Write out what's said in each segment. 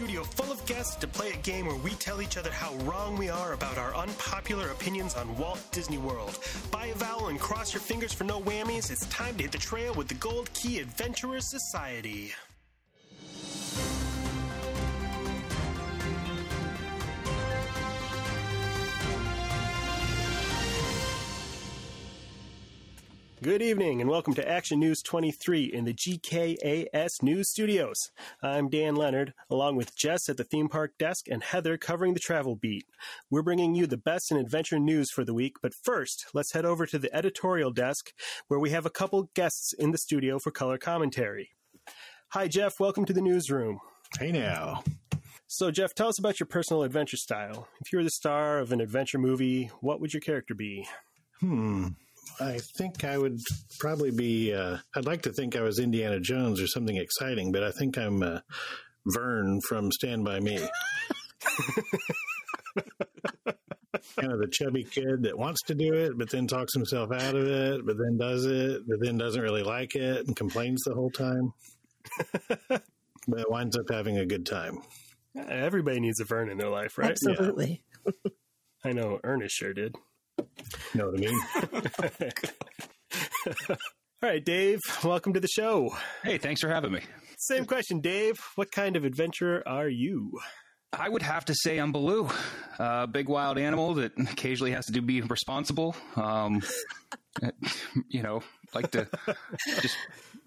Studio full of guests to play a game where we tell each other how wrong we are about our unpopular opinions on Walt Disney World. Buy a vowel and cross your fingers for no whammies. It's time to hit the trail with the Gold Key Adventurers Society. Good evening and welcome to Action News 23 in the GKAS News Studios. I'm Dan Leonard, along with Jess at the theme park desk and Heather covering the travel beat. We're bringing you the best in adventure news for the week, but first, let's head over to the editorial desk where we have a couple guests in the studio for color commentary. Hi, Jeff. Welcome to the newsroom. Hey now. So, Jeff, tell us about your personal adventure style. If you were the star of an adventure movie, what would your character be? Hmm. I think I would probably be. Uh, I'd like to think I was Indiana Jones or something exciting, but I think I'm uh, Vern from Stand By Me. kind of the chubby kid that wants to do it, but then talks himself out of it, but then does it, but then doesn't really like it and complains the whole time. but winds up having a good time. Everybody needs a Vern in their life, right? Absolutely. I know Ernest sure did. You know what I mean? All right, Dave, welcome to the show. Hey, thanks for having me. Same question, Dave. What kind of adventurer are you? I would have to say I'm Baloo, a big wild animal that occasionally has to do be responsible. Um, you know, like to just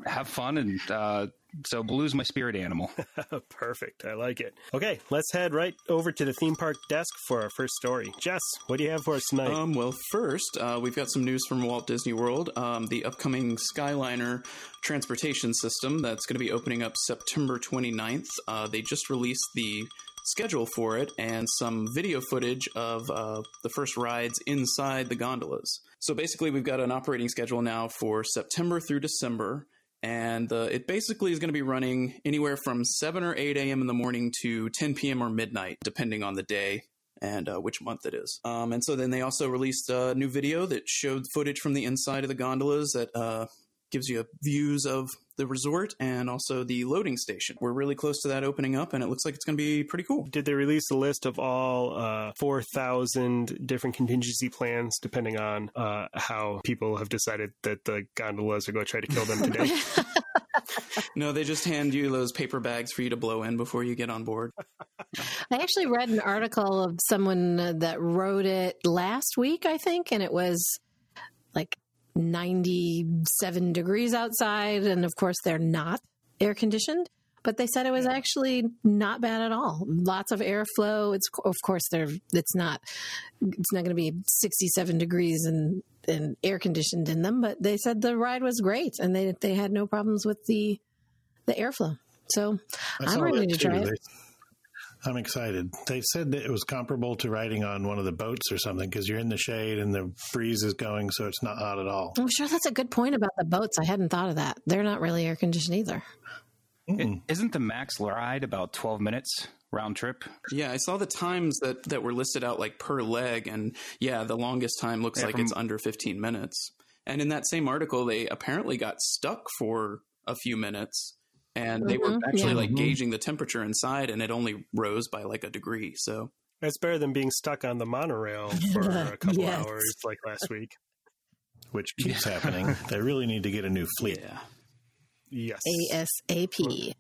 have fun, and uh, so Baloo's my spirit animal. Perfect. I like it. Okay, let's head right over to the theme park desk for our first story. Jess, what do you have for us tonight? Um, well, first, uh, we've got some news from Walt Disney World. Um, the upcoming Skyliner transportation system that's going to be opening up September 29th. Uh, they just released the schedule for it and some video footage of uh, the first rides inside the gondolas. So basically, we've got an operating schedule now for September through December. And uh, it basically is going to be running anywhere from 7 or 8 a.m. in the morning to 10 p.m. or midnight, depending on the day and uh, which month it is. Um, and so then they also released a new video that showed footage from the inside of the gondolas that uh, gives you views of the resort and also the loading station. We're really close to that opening up, and it looks like it's going to be pretty cool. Did they release a list of all uh, 4,000 different contingency plans, depending on uh, how people have decided that the gondolas are going to try to kill them today? No, they just hand you those paper bags for you to blow in before you get on board. I actually read an article of someone uh, that wrote it last week, I think, and it was like 97 degrees outside. And of course, they're not air conditioned, but they said it was actually not bad at all. Lots of airflow. It's, of course, they're, it's not, it's not going to be 67 degrees and, and air conditioned in them, but they said the ride was great and they, they had no problems with the, the airflow. So I'm ready to try it. They- I'm excited. They said that it was comparable to riding on one of the boats or something because you're in the shade and the breeze is going, so it's not hot at all. I'm sure that's a good point about the boats. I hadn't thought of that. They're not really air conditioned either. Isn't the max ride about 12 minutes round trip? Yeah, I saw the times that, that were listed out like per leg, and yeah, the longest time looks Yeah, like from- it's under 15 minutes. And in that same article, they apparently got stuck for a few minutes, and they were Mhm, actually yeah. like Mhm. gauging the temperature inside, and it only rose by like a degree. So That's better than being stuck on the monorail for a couple Yes. hours like last week. Which keeps happening. They really need to get a new fleet. yeah, Yes. ASAP.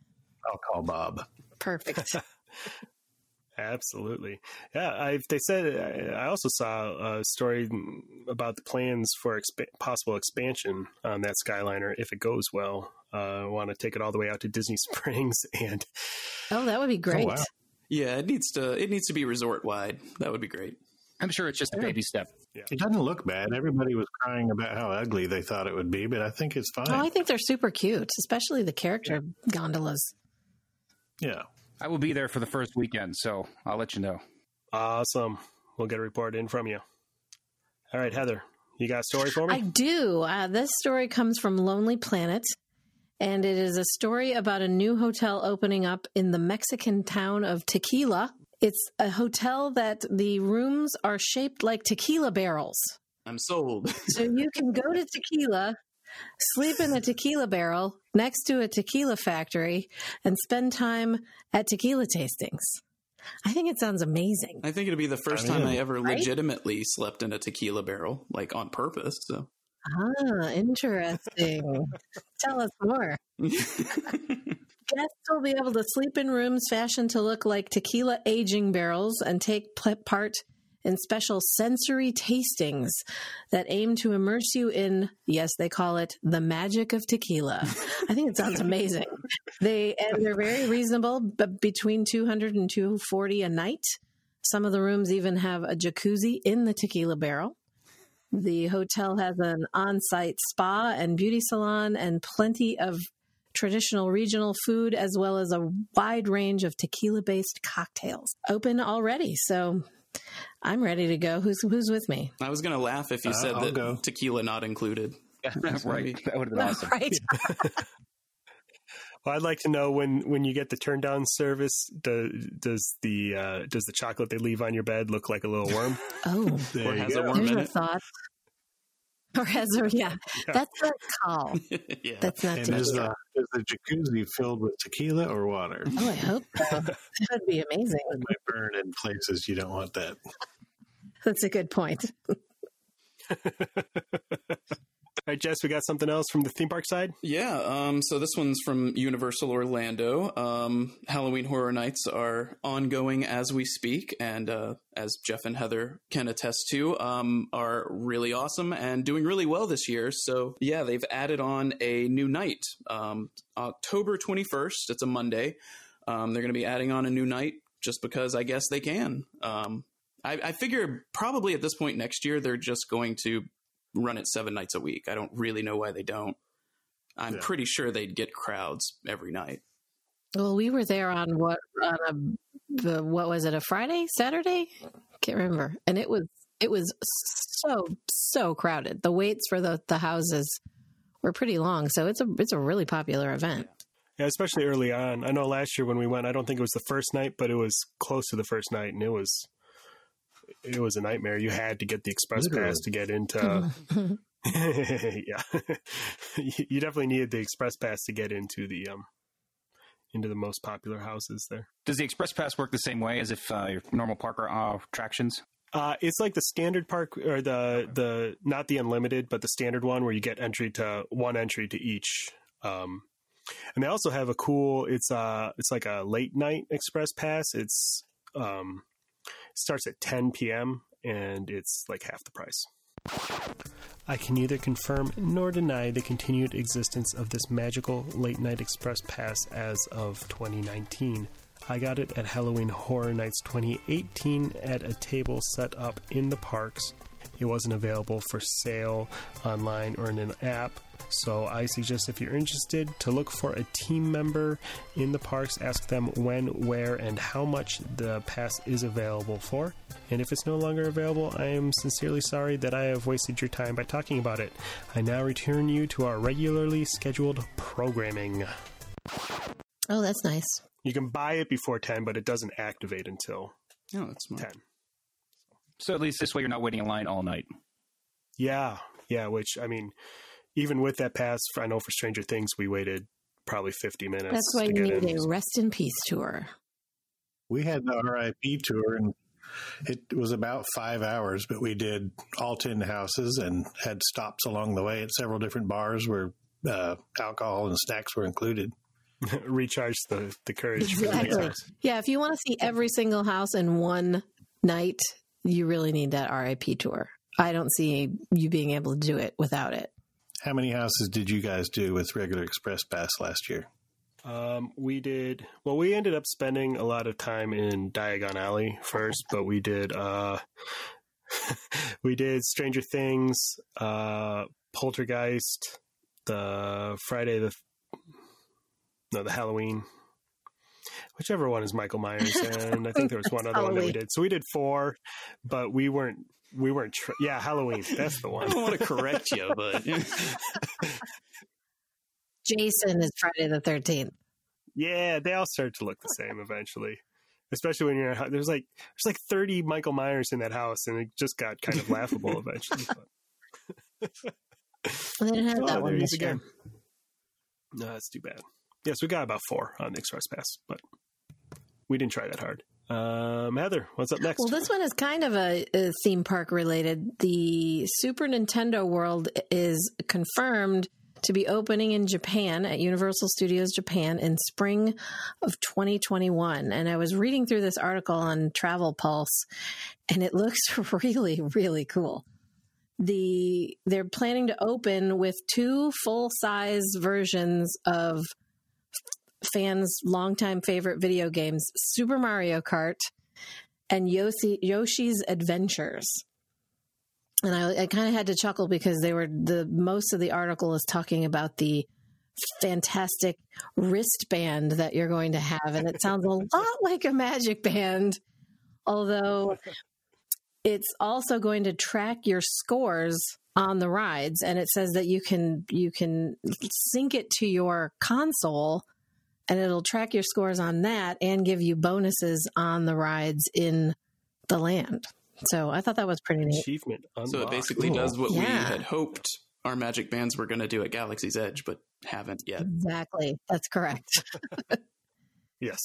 I'll call Bob. Perfect. Absolutely. Yeah, I, they said I also saw a story about the plans for expa- possible expansion on that Skyliner if it goes well. Uh, want to take it all the way out to Disney Springs, and Oh, that would be great. wow. Yeah, it needs to it needs to be resort wide. That would be great. I'm sure it's just a baby step. It doesn't look bad. Everybody was crying about how ugly they thought it would be, but I think it's fine. Oh, I think they're super cute, especially the character gondolas. yeah. I will be there for the first weekend, so I'll let you know. awesome. We'll get a report in from you. All right, Heather, you got a story for me? I do. Uh, this story comes from Lonely Planet, and it is a story about a new hotel opening up in the Mexican town of Tequila. It's a hotel that the rooms are shaped like tequila barrels. I'm sold. So you can go to Tequila, sleep in a tequila barrel next to a tequila factory, and spend time at tequila tastings. I think it sounds amazing. I think it'd be the first I time I ever right? legitimately slept in a tequila barrel, like on purpose. So Ah, interesting. Tell us more. Guests will be able to sleep in rooms fashioned to look like tequila aging barrels and take part in special sensory tastings that aim to immerse you in, yes, they call it the magic of tequila. I think it sounds amazing. They and they're very reasonable, but between 200 and 240 a night. Some of the rooms even have a jacuzzi in the tequila barrel. The hotel has an on site spa and beauty salon and plenty of traditional regional food, as well as a wide range of tequila based cocktails. Open already. So I'm ready to go. Who's, who's with me? I was gonna laugh if you Uh, said I'll that go. tequila not included. right. That would have been awesome. Right. Well, I'd like to know when when you get the turn down service, do, does the uh, does the chocolate they leave on your bed look like a little worm? Oh, There Or has go. a worm there's in a it. thought. Or has a, yeah, that's a call. yeah. That's not And is the, is the jacuzzi filled with tequila or water? Oh, I hope so. That would be amazing. It might burn in places you don't want that. That's a good point. All right, Jess, we got something else from the theme park side. Yeah, um, so this one's from Universal Orlando. Um, Halloween Horror Nights are ongoing as we speak, and uh, as Jeff and Heather can attest to, um, are really awesome and doing really well this year. So, yeah, they've added on a new night, um, October 21st. It's a Monday. Um, they're going to be adding on a new night just because I guess they can. Um, I, I figure probably at this point next year, they're just going to run it seven nights a week. I don't really know why they don't. I'm Yeah. pretty sure they'd get crowds every night. Well, we were there on what on a the, what was it a Friday, Saturday? Can't remember. And it was it was so so crowded. The waits for the the houses were pretty long, so it's a it's a really popular event. Yeah, especially early on. I know last year when we went, I don't think it was the first night, but it was close to the first night, and it was it was a nightmare. You had to get the express Literally. pass to get into. yeah, you you definitely needed the express pass to get into the um into the most popular houses there. Does the Express Pass work the same way as if uh, your normal park uh, attractions? Uh, it's like the standard park or the the not the unlimited, but the standard one where you get entry to one entry to each. Um, and they also have a cool. It's uh it's like a late night express pass. It's um it starts at 10 p.m. and it's like half the price. I can neither confirm nor deny the continued existence of this magical late night express pass as of 2019. I got it at Halloween Horror Nights 2018 at a table set up in the parks. It wasn't available for sale online or in an app, so I suggest if you're interested to look for a team member in the parks, ask them when, where, and how much the pass is available for. And if it's no longer available, I am sincerely sorry that I have wasted your time by talking about it. I now return you to our regularly scheduled programming. Oh, that's nice. You can buy it before 10, but it doesn't activate until Oh, that's smart. 10. So at least this way you're not waiting in line all night. Yeah, yeah. Which I mean, even with that pass, I know for Stranger Things we waited probably fifty minutes. That's why to you get need in. a rest in peace tour. We had the RIP tour, and it was about five hours, but we did all 10 houses and had stops along the way at several different bars where uh, alcohol and snacks were included. recharge the the courage. For the Exactly. Yeah, if you want to see every single house in one night, you really need that RIP tour. I don't see you being able to do it without it. How many houses did you guys do with regular Express Pass last year? Um, we did well. We ended up spending a lot of time in Diagon Alley first, but we did uh, we did Stranger Things, uh, Poltergeist, the Friday the no the Halloween, whichever one is Michael Myers, and I think there was one other one that we did. So we did four, but we weren't we weren't tr- yeah Halloween. That's the one. I don't want to correct you, but Jason is Friday the 13th. Yeah, they all start to look the same eventually. Especially when you're in a hou- there's like there's like 30 Michael Myers in that house, and it just got kind of laughable eventually. But, Well, they didn't have Oh, that one this year. again. No, that's too bad. Yes, we got about four on the Express Pass, but we didn't try that hard. Um, Heather, what's up next? Well, this one is kind of a, a theme park related. The Super Nintendo World is confirmed to be opening in Japan at Universal Studios Japan in spring of 2021. And I was reading through this article on Travel Pulse, and it looks really, really cool. The they're planning to open with two full size versions of fans' longtime favorite video games, Super Mario Kart and Yoshi, Yoshi's Adventures. And I, I kind of had to chuckle because they were the most of the article is talking about the fantastic wristband that you're going to have, and it sounds a lot like a magic band, although it's also going to track your scores on the rides, and it says that you can you can sync it to your console and it'll track your scores on that and give you bonuses on the rides in the land. So I thought that was pretty neat. achievement unlocked. so it basically Cool. does what we had hoped our magic bands were going to do at Galaxy's Edge, but haven't yet. Exactly. That's correct. yes.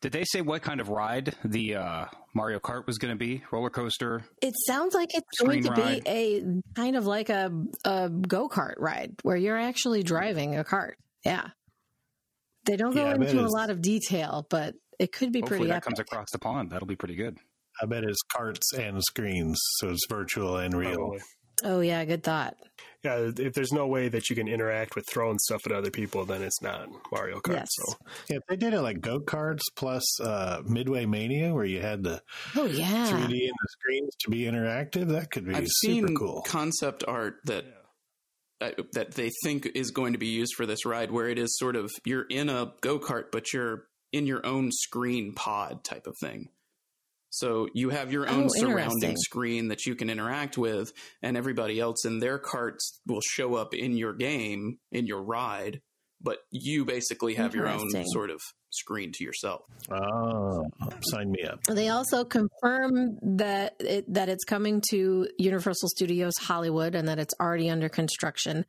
Did they say what kind of ride the uh, Mario Kart was going to be? Roller coaster? It sounds like it's going to ride. be a kind of like a, a go kart ride where you're actually driving a cart. Yeah. They don't go Yeah, into a lot of detail, but it could be Hopefully pretty that epic. comes across the pond. That'll be pretty good. I bet it's carts and screens, so it's virtual and real. Probably. oh, yeah. Good thought. Yeah, if there's no way that you can interact with throwing stuff at other people, then it's not Mario Kart. Yes. So Yeah, if they did it like go karts plus uh, Midway Mania, where you had the Oh, yeah. 3D and the screens to be interactive, that could be I've super seen cool. concept art that Uh, that they think is going to be used for this ride, where it is sort of you're in a go kart, but you're in your own screen pod type of thing. So you have your own Oh, surrounding screen that you can interact with, and everybody else in their carts will show up in your game in your ride, but you basically have your own sort of screen to yourself. Oh, sign me up. They also confirm that it, that it's coming to Universal Studios Hollywood and that it's already under construction.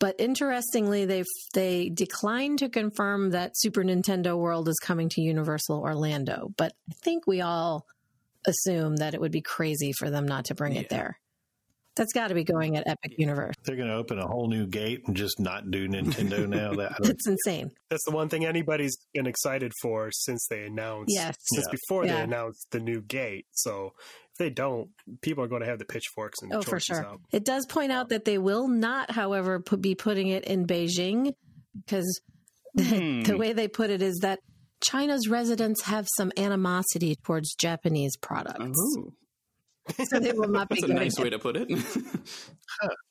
But interestingly, they they declined to confirm that Super Nintendo World is coming to Universal Orlando. But I think we all assume that it would be crazy for them not to bring it there. That's got to be going at Epic Universe. They're going to open a whole new gate and just not do Nintendo now. That I don't- It's insane. that's the one thing anybody's been excited for since they announced. Yes. Since Yeah. before they announced the new gate. So if they don't, people are going to have the pitchforks and Oh, for sure. out. It does point out that they will not, however, put, be putting it in Beijing because Hmm. the way they put it is that China's residents have some animosity towards Japanese products. Ooh, So they will not be that's a nice it. way to put it.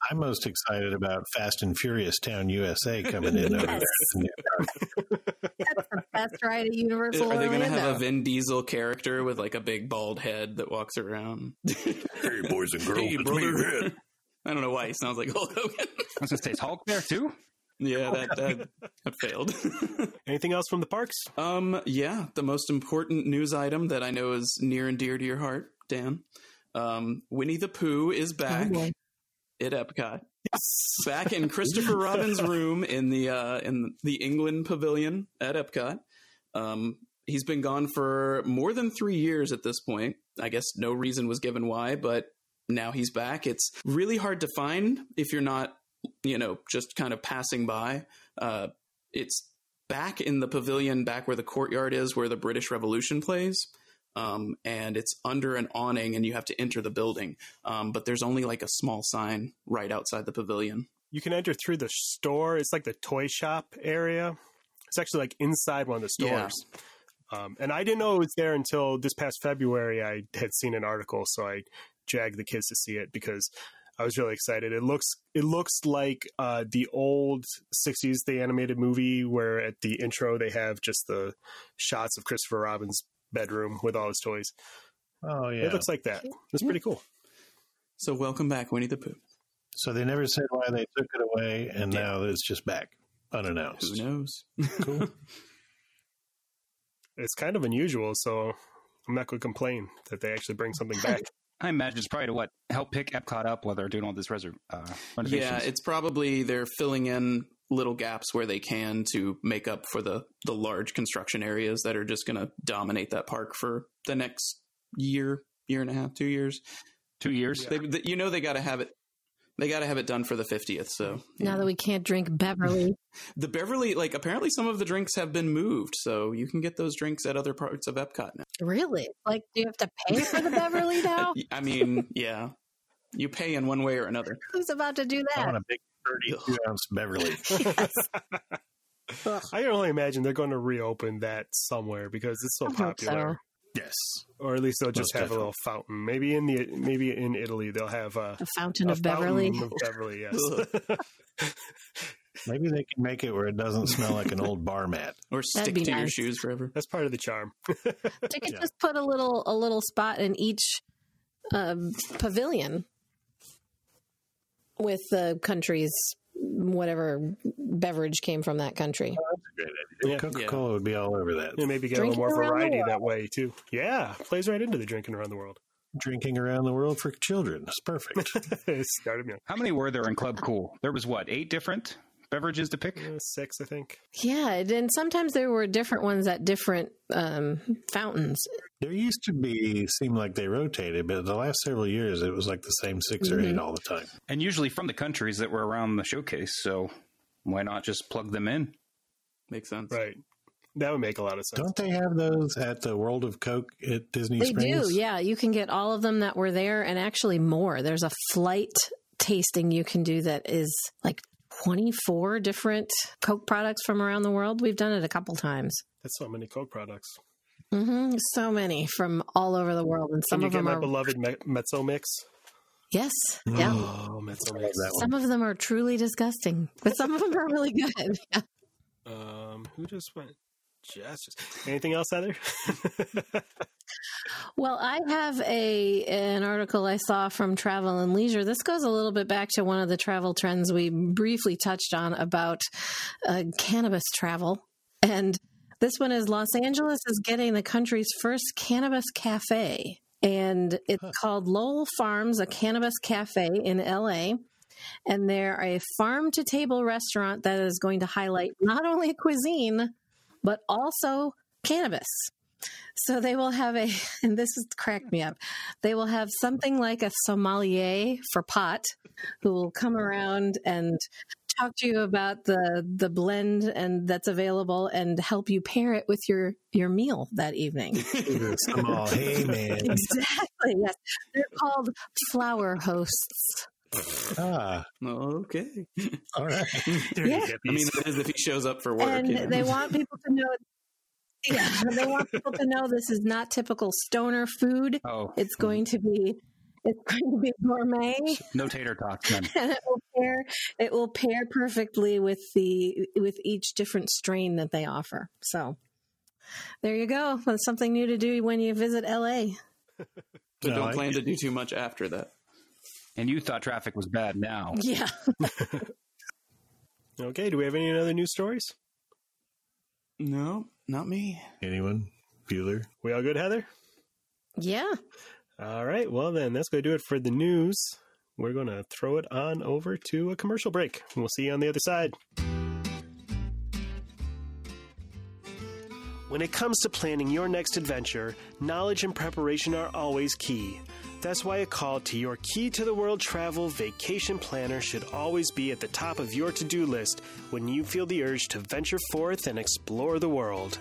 I'm most excited about Fast and Furious Town USA coming in over Yes. there. That's the best ride at Universal Are they going to have a Vin Diesel character with like a big bald head that walks around? Hey, boys and girls, Hey, it's brother. me, Red. I don't know why he sounds like Hulk Hogan. I was going to say, is Hulk there too? yeah, that, that, that failed. Anything else from the parks? um, yeah, the most important news item that I know is near and dear to your heart, Dan. Um, Winnie the Pooh is Oh, back boy. at Epcot. Yes. Back in Christopher Robin's room in the uh, in the England Pavilion at Epcot. Um, he's been gone for more than three years at this point. I guess no reason was given why, but now he's back. It's really hard to find if you're not, you know, just kind of passing by. Uh, it's back in the pavilion, back where the courtyard is, where the British Revolution plays. Um, and it's under an awning, and you have to enter the building. Um, but there's only like a small sign right outside the pavilion. you can enter through the store. It's like the toy shop area. It's actually like inside one of the Yeah. stores. Um, and I didn't know it was there until this past February. I had seen an article, so I dragged the kids to see it because I was really excited. It looks it looks like uh, the old '60s the animated movie where at the intro they have just the shots of Christopher Robin's bedroom with all his toys. Oh yeah. It looks like that. It's pretty cool. So welcome back, Winnie the Pooh. so they never said why they took it away, and now it's just back unannounced. Who knows? Cool. It's kind of unusual, so I'm not going to complain that they actually bring something back. I imagine it's probably to what help pick Epcot up while they're doing all this reserv- uh, renovations. yeah, it's probably they're filling in little gaps where they can to make up for the the large construction areas that are just going to dominate that park for the next year, year and a half, two years. two years. They, th- you know, they got to have it. They got to have it done for the fiftieth. So Now that we can't drink Beverly, the Beverly, like apparently some of the drinks have been moved, so you can get those drinks at other parts of Epcot now. really? Like, do you have to pay for the Beverly now? I mean, yeah, you pay in one way or another. Who's about to do I that? Want a big 32 ounce Beverly. I can only imagine they're going to reopen that somewhere because it's so I hope popular. yes. Or at least they'll just Most have a little fountain. Maybe in the maybe in Italy they'll have a, A fountain a of Beverly. fountain of Beverly. Yes. Maybe they can make it where it doesn't smell like an old bar mat. Or stick be to your shoes forever. That's part of the charm. They could Yeah. just put a little a little spot in each um, pavilion with the country's whatever beverage came from that country. Oh, that's a great idea. Yeah. Coca Cola would be all over that. And maybe get Drinking a little more variety that way too. Yeah, plays right into the drinking around the world. Drinking around the world for children. It's perfect. started me How many were there in Club Cool? There was what eight different beverages to pick. uh, six, I think. Yeah, and sometimes there were different ones at different um, fountains. there used to be, seemed like they rotated, but the last several years it was like the same 6 or Mm-hmm. eight all the time. and usually from the countries that were around the showcase. So why not just plug them in? Makes sense. Right. That would make a lot of sense. Don't they have those at the World of Coke at Disney They Springs? do, yeah. You can get all of them that were there and actually more. There's a flight tasting you can do that is like 24 different Coke products from around the world. We've done it a couple times. That's so many Coke products. hmm So many from all over the world, and some Can you of get them my are beloved me- Mezzo mix? yes, yeah. Oh, Mezzo mix. Some of them are truly disgusting, but some of them are really good. Um, who just went? Just, just anything else, Heather? Well, I have a an article I saw from Travel and Leisure. This goes a little bit back to one of the travel trends we briefly touched on about uh, cannabis travel, and this one is Los Angeles is getting the country's first cannabis cafe, and it's called Lowell Farms, a cannabis cafe in L.A. And they're a farm to table restaurant that is going to highlight not only cuisine, but also cannabis. So they will have a, and this has cracked me up. They will have something like a sommelier for pot, who will come around and talk to you about the the blend and that's available and help you pair it with your your meal that evening. Some hey man. exactly. Yes, they're called flower hosts. Ah, okay. all right. Dirty Yeah. I mean, that is if he shows up for work. and you know. they want people to know. Yeah, they want people to know this is not typical stoner food. Oh, It's going to be it's going to be gourmet. no tater tots, then. and it will pair it will pair perfectly with the with each different strain that they offer. So there you go. That's something new to do when you visit LA. but No, don't I- plan to do too much after that. And you thought traffic was bad. Now Yeah. okay, do we have any other news stories? No, not me. Anyone? Bueller? We all good, Heather? Yeah. All right, well then, that's going to do it for the news. We're going to throw it on over to a commercial break. We'll see you on the other side. When it comes to planning your next adventure, knowledge and preparation are always key. That's why a call to your Key to the World Travel Vacation Planner should always be at the top of your to do list when you feel the urge to venture forth and explore the world.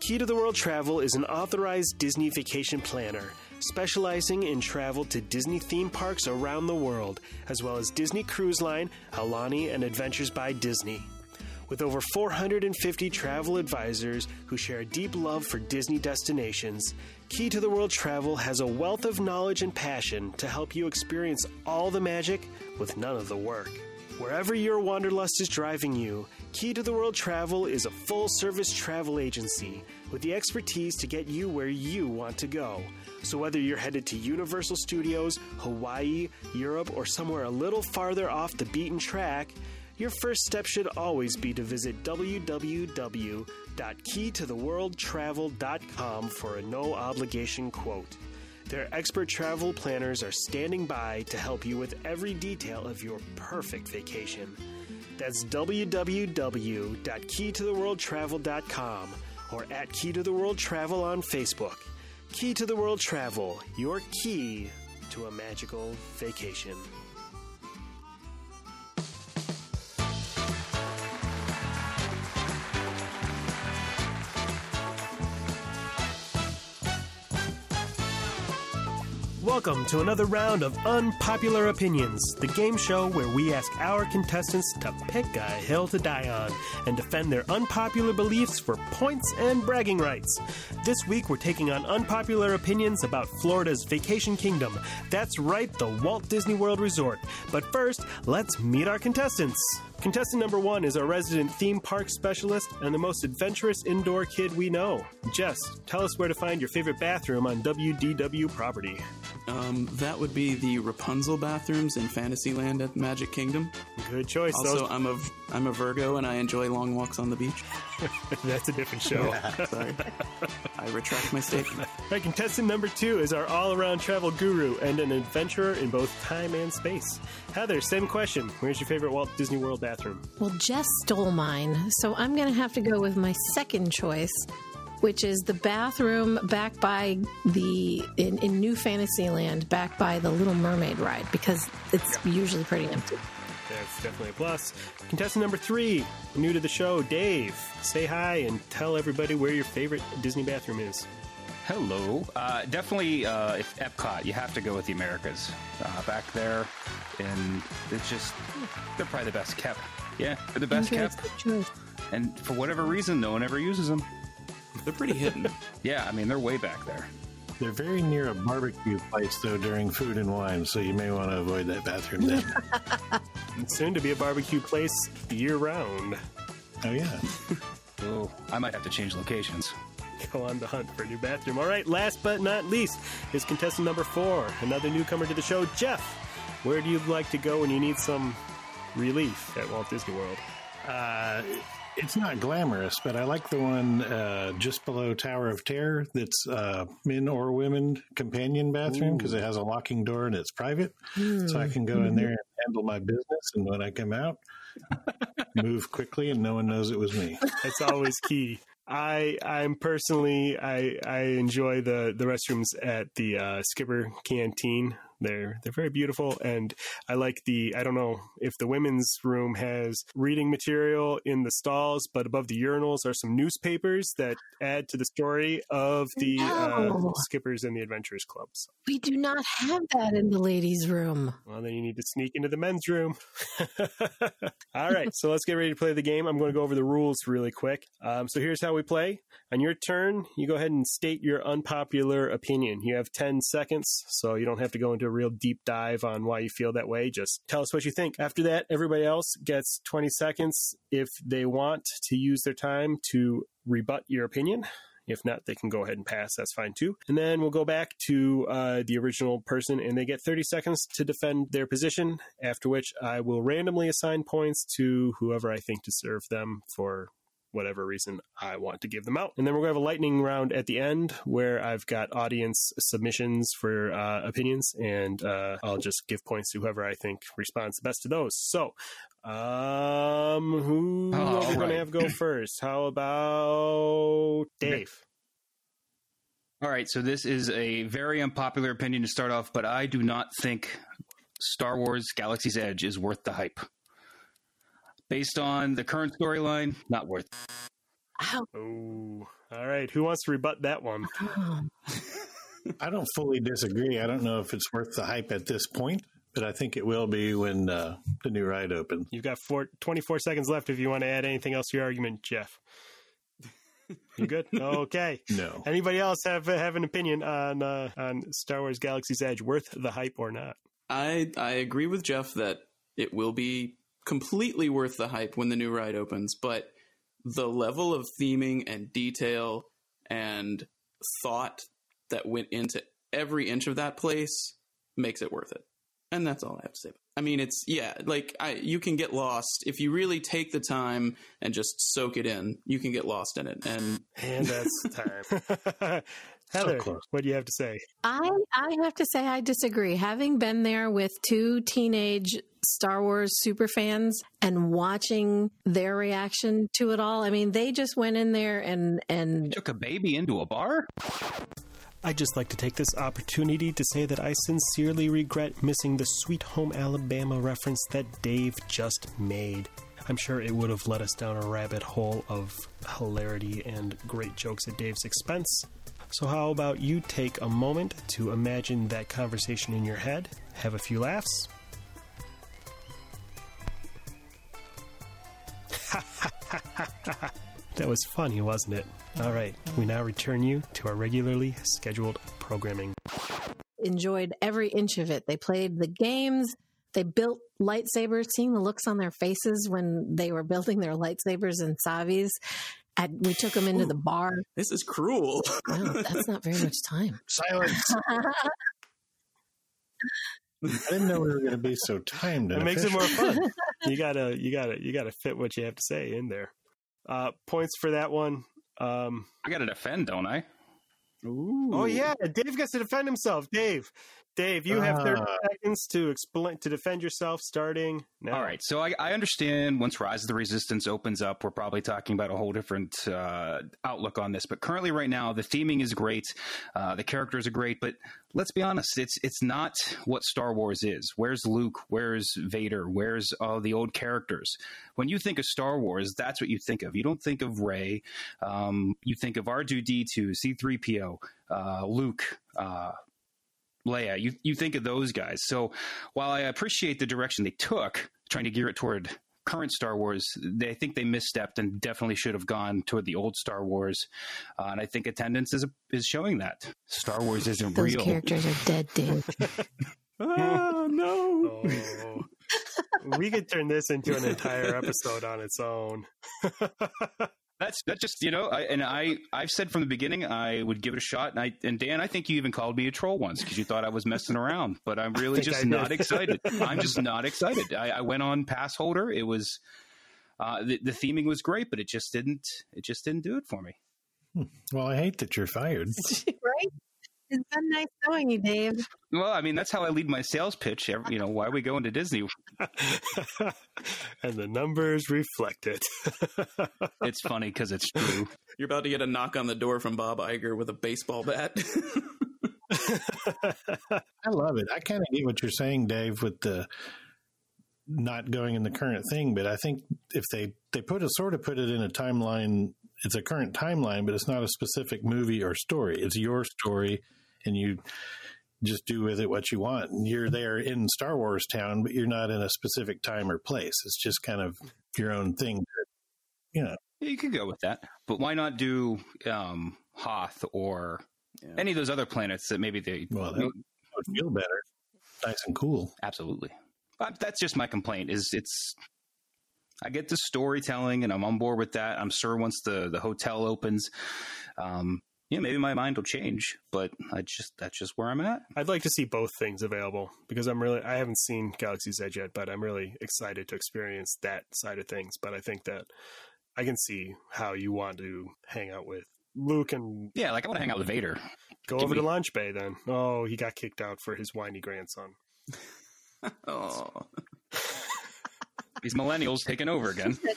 Key to the World Travel is an authorized Disney vacation planner, specializing in travel to Disney theme parks around the world, as well as Disney Cruise Line, Aulani, and Adventures by Disney. With over 450 travel advisors who share a deep love for Disney destinations, Key to the World Travel has a wealth of knowledge and passion to help you experience all the magic with none of the work. Wherever your wanderlust is driving you, Key to the World Travel is a full service travel agency with the expertise to get you where you want to go. So, whether you're headed to Universal Studios, Hawaii, Europe, or somewhere a little farther off the beaten track, your first step should always be to visit www.keytotheworldtravel.com for a no obligation quote. Their expert travel planners are standing by to help you with every detail of your perfect vacation. That's www.keytotheworldtravel.com or at Key to the World Travel on Facebook. Key to the World Travel, your key to a magical vacation. Welcome to another round of Unpopular Opinions, the game show where we ask our contestants to pick a hill to die on and defend their unpopular beliefs for points and bragging rights. This week we're taking on unpopular opinions about Florida's vacation kingdom. That's right, the Walt Disney World Resort. But first, let's meet our contestants. Contestant number one is our resident theme park specialist and the most adventurous indoor kid we know. Jess, tell us where to find your favorite bathroom on WDW property. Um, that would be the Rapunzel bathrooms in Fantasyland at Magic Kingdom. Good choice. Also, Those- I'm a I'm a Virgo and I enjoy long walks on the beach. that's a different show. Sorry, I retract my statement. Right, contestant number two is our all around travel guru and an adventurer in both time and space. Heather, same question. Where's your favorite Walt Disney World bathroom? Well, Jess stole mine, so I'm going to have to go with my second choice, which is the bathroom back by the in, in New Fantasyland, back by the Little Mermaid ride, because it's usually pretty empty. That's definitely a plus. Contestant number three, new to the show, Dave. Say hi and tell everybody where your favorite Disney bathroom is. Hello. Uh, definitely, uh, if Epcot, you have to go with the Americas. Uh, back there, and it's just, they're probably the best kept. Yeah, they're the best That's kept. a good choice. And for whatever reason, no one ever uses them. They're pretty hidden. Yeah, I mean, they're way back there. They're very near a barbecue place, though, during food and wine, so you may want to avoid that bathroom then. Soon to be a barbecue place year round. oh, yeah. Oh, I might have to change locations. Go on the hunt for a new bathroom. All right, last but not least is contestant number four, another newcomer to the show, Jeff. Where do you like to go when you need some relief at Walt Disney World? Uh, it's not glamorous, but I like the one uh, just below Tower of Terror that's uh, men or women companion bathroom because it has a locking door and it's private. So I can go in there and handle my business. And when I come out, move quickly and no one knows it was me. That's always key. I I'm personally I I enjoy the the restrooms at the uh, Skipper Canteen. They're they're very beautiful, and I like the I don't know if the women's room has reading material in the stalls, but above the urinals are some newspapers that add to the story of the uh, Skippers and the Adventurers clubs. We do not have that in the ladies' room. Well, then you need to sneak into the men's room. All right, so let's get ready to play the game. I'm going to go over the rules really quick. Um, so here's how we play. On your turn, you go ahead and state your unpopular opinion. You have 10 seconds, so you don't have to go into a real deep dive on why you feel that way. Just tell us what you think. After that, everybody else gets 20 seconds if they want to use their time to rebut your opinion. If not, they can go ahead and pass. That's fine too. And then we'll go back to uh, the original person and they get 30 seconds to defend their position, after which I will randomly assign points to whoever I think deserve them for whatever reason I want to give them out. And then we're going to have a lightning round at the end where I've got audience submissions for uh, opinions and uh, I'll just give points to whoever I think responds the best to those. So, um, who Oh, are we going to have go first? How about Dave? All right, so this is a very unpopular opinion to start off, but I do not think Star Wars Galaxy's Edge is worth the hype. Based on the current storyline, not worth. Ow. Oh, all right. Who wants to rebut that one? I don't fully disagree. I don't know if it's worth the hype at this point, but I think it will be when uh, the new ride opens. You've got four, 24 seconds left if you want to add anything else to your argument, Jeff. You good? Okay. No. Anybody else have have an opinion on uh, on Star Wars Galaxy's Edge? Worth the hype or not? I I agree with Jeff that it will be completely worth the hype when the new ride opens, but the level of theming and detail and thought that went into every inch of that place makes it worth it. And that's all I have to say. I mean, it's yeah, like I you can get lost if you really take the time and just soak it in. You can get lost in it, and And that's time. Heather, close. what do you have to say? I I have to say I disagree. Having been there with two teenage Star Wars super fans and watching their reaction to it all, I mean, they just went in there and and Took a baby into a bar? I'd just like to take this opportunity to say that I sincerely regret missing the Sweet Home Alabama reference that Dave just made. I'm sure it would have led us down a rabbit hole of hilarity and great jokes at Dave's expense. So, how about you take a moment to imagine that conversation in your head, have a few laughs? that was funny, wasn't it? All right, we now return you to our regularly scheduled programming. enjoyed every inch of it. They played the games. They built lightsabers. Seeing the looks on their faces when they were building their lightsabers and Savi's. And we took him into the bar. this is cruel. Wow, that's not very much time. Silence. I didn't know we were going to be so timed. It makes it more fun. you gotta, you gotta, you gotta fit what you have to say in there. Uh, points for that one. Um, I got to defend, don't I? oh yeah, Dave gets to defend himself. Dave, Dave, you have thirty Ah. seconds to explain to defend yourself. Starting now. All right, so I, I understand once Rise of the Resistance opens up, we're probably talking about a whole different uh, outlook on this. But currently, right now, the theming is great, uh, the characters are great, but let's be honest, it's it's not what Star Wars is. Where's Luke? Where's Vader? Where's all the old characters? When you think of Star Wars, that's what you think of. You don't think of Rey. Um, you think of R two D two, C three PO, uh, Luke. Leia. You you think of those guys. So while I appreciate the direction they took, trying to gear it toward current Star Wars, they I think they misstepped and definitely should have gone toward the old Star Wars. Uh, and I think attendance is is showing that Star Wars isn't Those real. characters are dead, Dave. oh no! Oh. we could turn this into an entire episode on its own. That's that just you know, I, and I I've said from the beginning I would give it a shot. And I and Dan, I think you even called me a troll once because you thought I was messing around. But I'm really just not excited. I'm just not excited. I, I went on pass holder. It was uh, the, the theming was great, but it just didn't it just didn't do it for me. Well, I hate that you're fired. right? It's been nice knowing you, Dave. Well, I mean that's how I lead my sales pitch. Every, you know why are we going to Disney? and the numbers reflect it. It's funny because it's true. You're about to get a knock on the door from Bob Iger with a baseball bat. I love it. I kind of get what you're saying, Dave, with the not going in the current thing. But I think if they they put a sort of put it in a timeline, it's a current timeline, but it's not a specific movie or story. It's your story, and you just do with it what you want. And you're there in Star Wars town, but you're not in a specific time or place. It's just kind of your own thing. You know, Yeah, you could go with that, but why not do um, Hoth or Yeah. any of those other planets that maybe they well, that would, that would feel better, nice and cool. Absolutely. But that's just my complaint. Is it's I get the storytelling and I'm on board with that. I'm sure once the the hotel opens, um, yeah, maybe my mind will change. But I just that's just where I'm at. I'd like to see both things available because I'm really I haven't seen Galaxy's Edge yet, but I'm really excited to experience that side of things. But I think that I can see how you want to hang out with Luke and Yeah, like I want to hang out with Vader. go Give over me- to Launch Bay then. Oh, he got kicked out for his whiny grandson. oh, These millennials taking over again.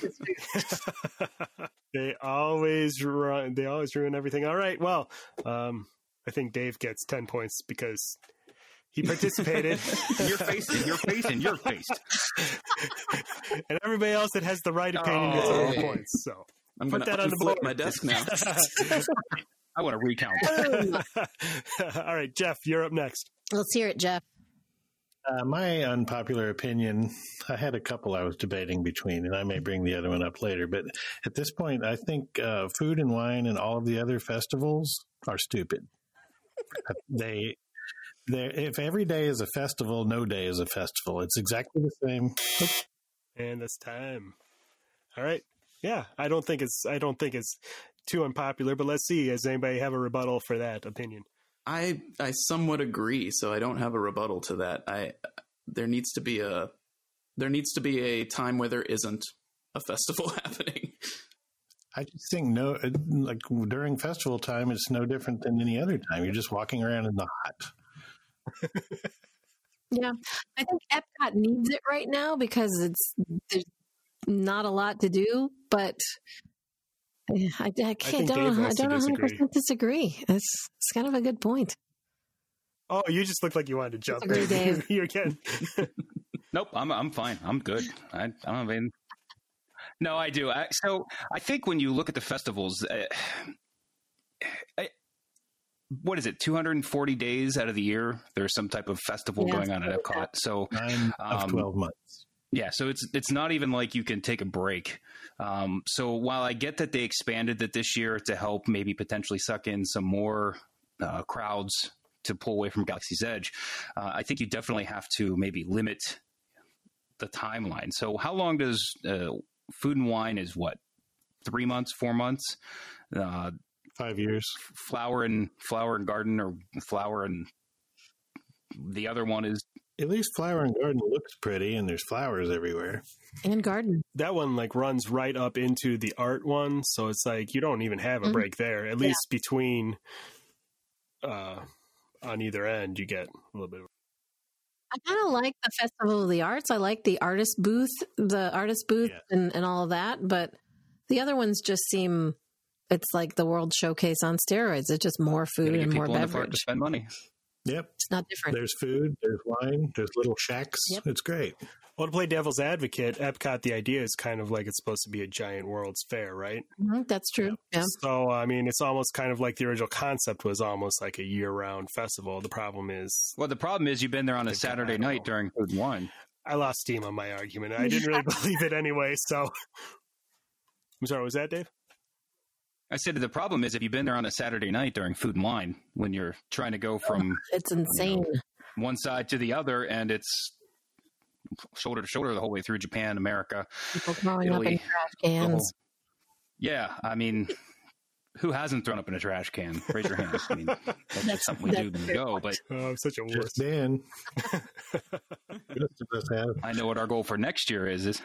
they always run they always ruin everything. All right, well, um, I think Dave gets ten points because he participated. You're facing, you're facing, you're faced. and everybody else that has the right opinion gets all the Oh. points. So I'm Put going that to on the flip board. my desk now. I want to recount. All right, Jeff, you're up next. Let's hear it, Jeff. Uh, my unpopular opinion, I had a couple I was debating between, and I may bring the other one up later. But at this point, I think uh, food and wine and all of the other festivals are stupid. they, they, if every day is a festival, no day is a festival. It's exactly the same. And it's time. All right. Yeah, I don't think it's I don't think it's too unpopular, but let's see. Does anybody have a rebuttal for that opinion? I I somewhat agree, so I don't have a rebuttal to that. I there needs to be a there needs to be a time where there isn't a festival happening. I just think no, uh, like during festival time, it's no different than any other time. You're just walking around in the hot. Yeah, I think Epcot needs it right now because it's there's not a lot to do. But I, I can't. think don't Dave know. I wants to don't know. Hundred disagree. percent disagree. It's it's kind of a good point. Oh, you just look like you wanted to jump. Disagree, Dave. you're getting Nope, I'm I'm fine. I'm good. I, I don't have. No, I do. I, so I think when you look at the festivals, uh, I, what is it? 240 days out of the year, there's some type of festival Yeah, going on at Epcot. So Nine of Um, 12 months. Yeah, so it's it's not even like you can take a break. Um, so while I get that they expanded it this year to help maybe potentially suck in some more uh, crowds to pull away from Galaxy's Edge, uh, I think you definitely have to maybe limit the timeline. So how long does uh, Food and Wine is what three months, four months? Uh, Five years. flower and Flower and Garden or Flower and the other one is At least Flower and Garden looks pretty, and there's flowers everywhere. And garden. that one like runs right up into the art one, so it's like you don't even have a Mhm. break there. At least between uh on either end you get a little bit of I kind of like the Festival of the Arts. I like the artist booth, the artist booth, Yeah. and, and all of that. But the other ones just seem it's like the World Showcase on steroids. It's just more food and more people in the park to beverage. spend money. Yep. It's not different. There's food, there's wine, there's little shacks. Yep. It's great. Well, to play devil's advocate, Epcot, the idea is kind of like it's supposed to be a giant World's Fair, right? Mhm, That's true. Yeah. So, I mean, it's almost kind of like the original concept was almost like a year round festival. The problem is Well, the problem is you've been there on a Think Saturday I know. night during Food and Wine. I lost steam on my argument. I didn't really believe it anyway. So, I'm sorry, was that Dave? I said the problem is if you've been there on a Saturday night during Food and Wine when you're trying to go from It's insane. one side to the other and it's shoulder to shoulder the whole way through Japan, America. People throwing up in Italy, trash the whole- cans. yeah, I mean, who hasn't thrown up in a trash can? Raise your hand. I mean, that's just something we do when we go. But Oh, I'm such a wuss. Just Dan. Most of us have. I know what our goal for next year is. Is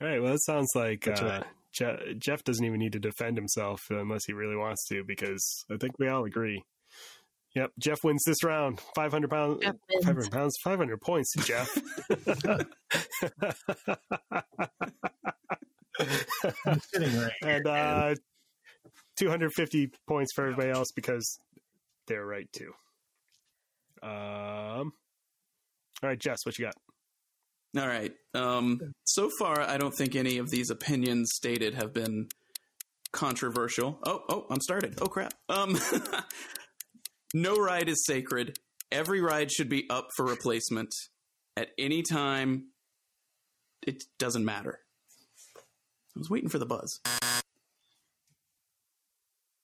All right. Well, it sounds like That's uh, right. Je- Jeff doesn't even need to defend himself unless he really wants to, because I think we all agree. Yep, Jeff wins this round. Five hundred pounds. Five hundred pounds. Five hundred points Jeff. Right and uh, two hundred fifty points for everybody else because they're right too. Um. All right, Jess, what you got? All right. Um, so far, I don't think any of these opinions stated have been controversial. Oh, oh, I'm started. Oh crap. Um, no ride is sacred. Every ride should be up for replacement at any time. It doesn't matter. I was waiting for the buzz.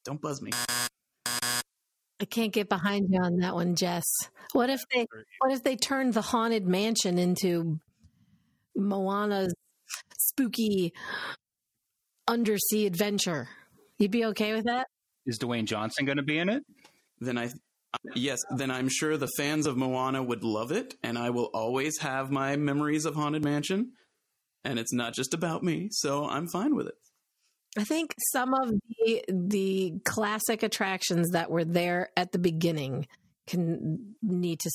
Don't buzz me. I can't get behind you on that one, Jess. What if they what if they turned the haunted mansion into Moana's spooky undersea adventure? You'd be okay with that? is Dwayne Johnson going to be in it? Then I, yes, then I'm sure the fans of Moana would love it, and I will always have my memories of Haunted Mansion. And it's not just about me, so I'm fine with it. I think some of the the classic attractions that were there at the beginning can need to.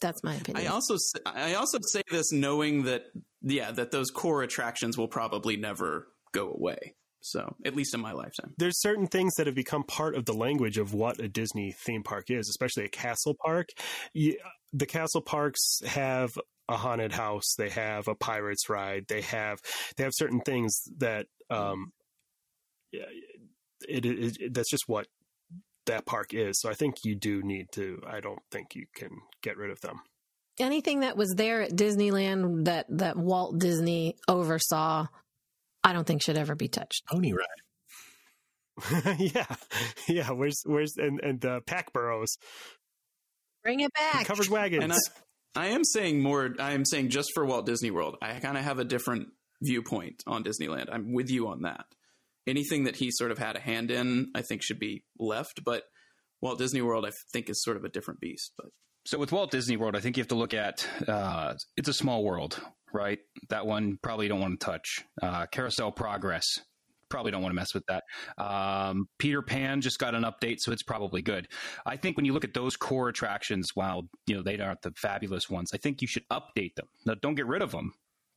That's my opinion. I also s- I also say this knowing that yeah that those core attractions will probably never go away. So at least in my lifetime. there's certain things that have become part of the language of what a Disney theme park is, especially a castle park. The castle parks have a haunted house, they have a pirates ride, they have they have certain things that um, yeah, it, it, it that's just what that park is. So I think you do need to. I don't think you can get rid of them. Anything that was there at Disneyland that that Walt Disney oversaw, I don't think should ever be touched. Pony ride. yeah, yeah. Where's where's and and the pack burrows, Bring it back. covered wagons. And I, I am saying more. I am saying just for Walt Disney World. I kind of have a different viewpoint on Disneyland. I'm with you on that. Anything that he sort of had a hand in, I think should be left. But Walt Disney World, I think, is sort of a different beast. But So with Walt Disney World, I think you have to look at uh, it's a small world, right? That one probably don't want to touch. Uh, Carousel Progress probably don't want to mess with that. Um, Peter Pan just got an update, so it's probably good. I think when you look at those core attractions, while you know they aren't the fabulous ones, I think you should update them. Now, don't get rid of them.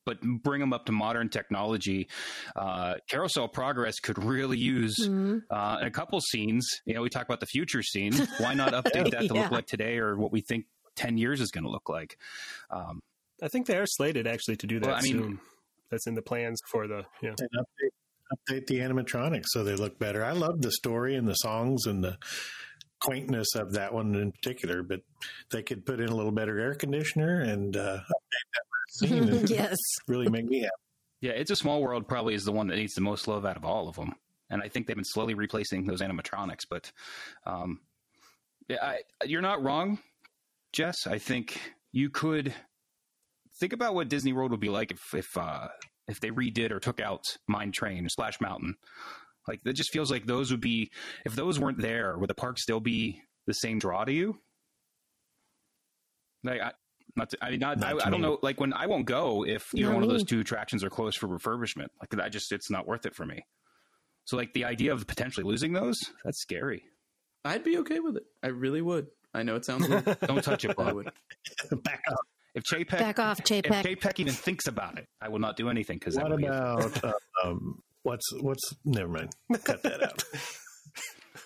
But bring them up to modern technology. Uh, Carousel Progress could really use Mhm. uh, in a couple scenes. You know, we talk about the future scene. Why not update that to Yeah. look like today or what we think 10 years is going to look like. Um, I think they are slated actually to do that Well, I mean- soon. That's in the plans for the yeah. and update, update the animatronics so they look better. I love the story and the songs and the quaintness of that one in particular, but they could put in a little better air conditioner and uh, update that last scene yes. really make me happy. yeah, It's a Small World probably is the one that needs the most love out of all of them. And I think they've been slowly replacing those animatronics. But um, yeah, I, you're not wrong, Jess. I think you could think about what Disney World would be like if if uh, if they redid or took out Mine Train or Splash Mountain. Like that just feels like those would be if those weren't there, would the park still be the same draw to you? Like I, not, to, I mean, not, Not I, I don't me. know. Like when I won't go if you Not one of those two attractions are closed for refurbishment. Like I just, it's not worth it for me. So like the idea of potentially losing those, that's scary. I'd be okay with it. I really would. I know it sounds weird. Don't touch it, but I Bob. would. Back up. If Chapek, Back off, if Chapek. Chapek even thinks about it, I will not do anything because that What would be a- about uh, um, what's what's? Never mind. Cut that out.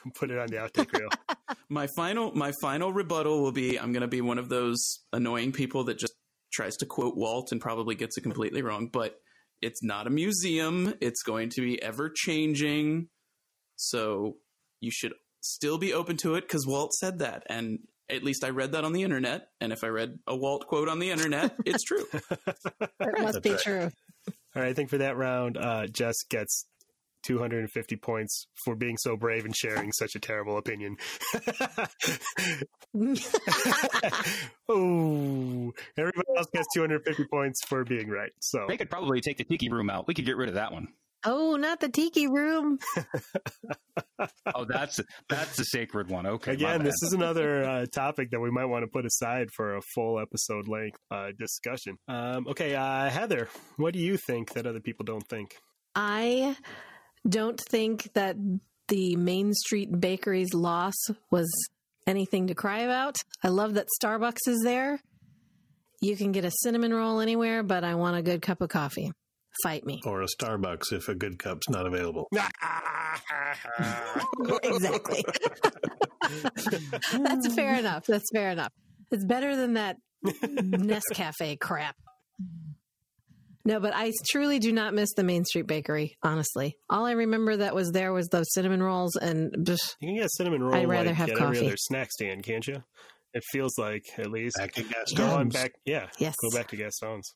Put it on the outtake reel. My final my final rebuttal will be I'm going to be one of those annoying people that just tries to quote Walt and probably gets it completely wrong, but it's not a museum. It's going to be ever changing. So you should still be open to it cuz Walt said that and at least I read that on the internet and if I read a Walt quote on the internet, it's true. It must be right. true. All right, I think for that round, uh, Jess gets 250 points for being so brave and sharing such a terrible opinion. oh, everybody else gets 250 points for being right. So They could probably take the tiki room out. We could get rid of that one. oh, not the tiki room. Oh, that's that's the sacred one. Okay, again, this is another uh, topic that we might want to put aside for a full episode length uh, discussion. Um, okay, uh, Heather, what do you think that other people don't think? I don't think that the Main Street Bakery's loss was anything to cry about. I love that Starbucks is there. You can get a cinnamon roll anywhere, but I want a good cup of coffee. Fight me. Or a Starbucks if a good cup's not available. exactly. That's fair enough. That's fair enough. It's better than that Nescafe crap. No, but I truly do not miss the Main Street Bakery, honestly. All I remember that was there was those cinnamon rolls and just, You can get cinnamon roll I'd rather like have at every coffee. other snack stand, can't you? It feels like at least. Back at gas Go on back, yeah. Yes. Go back to Gaston's.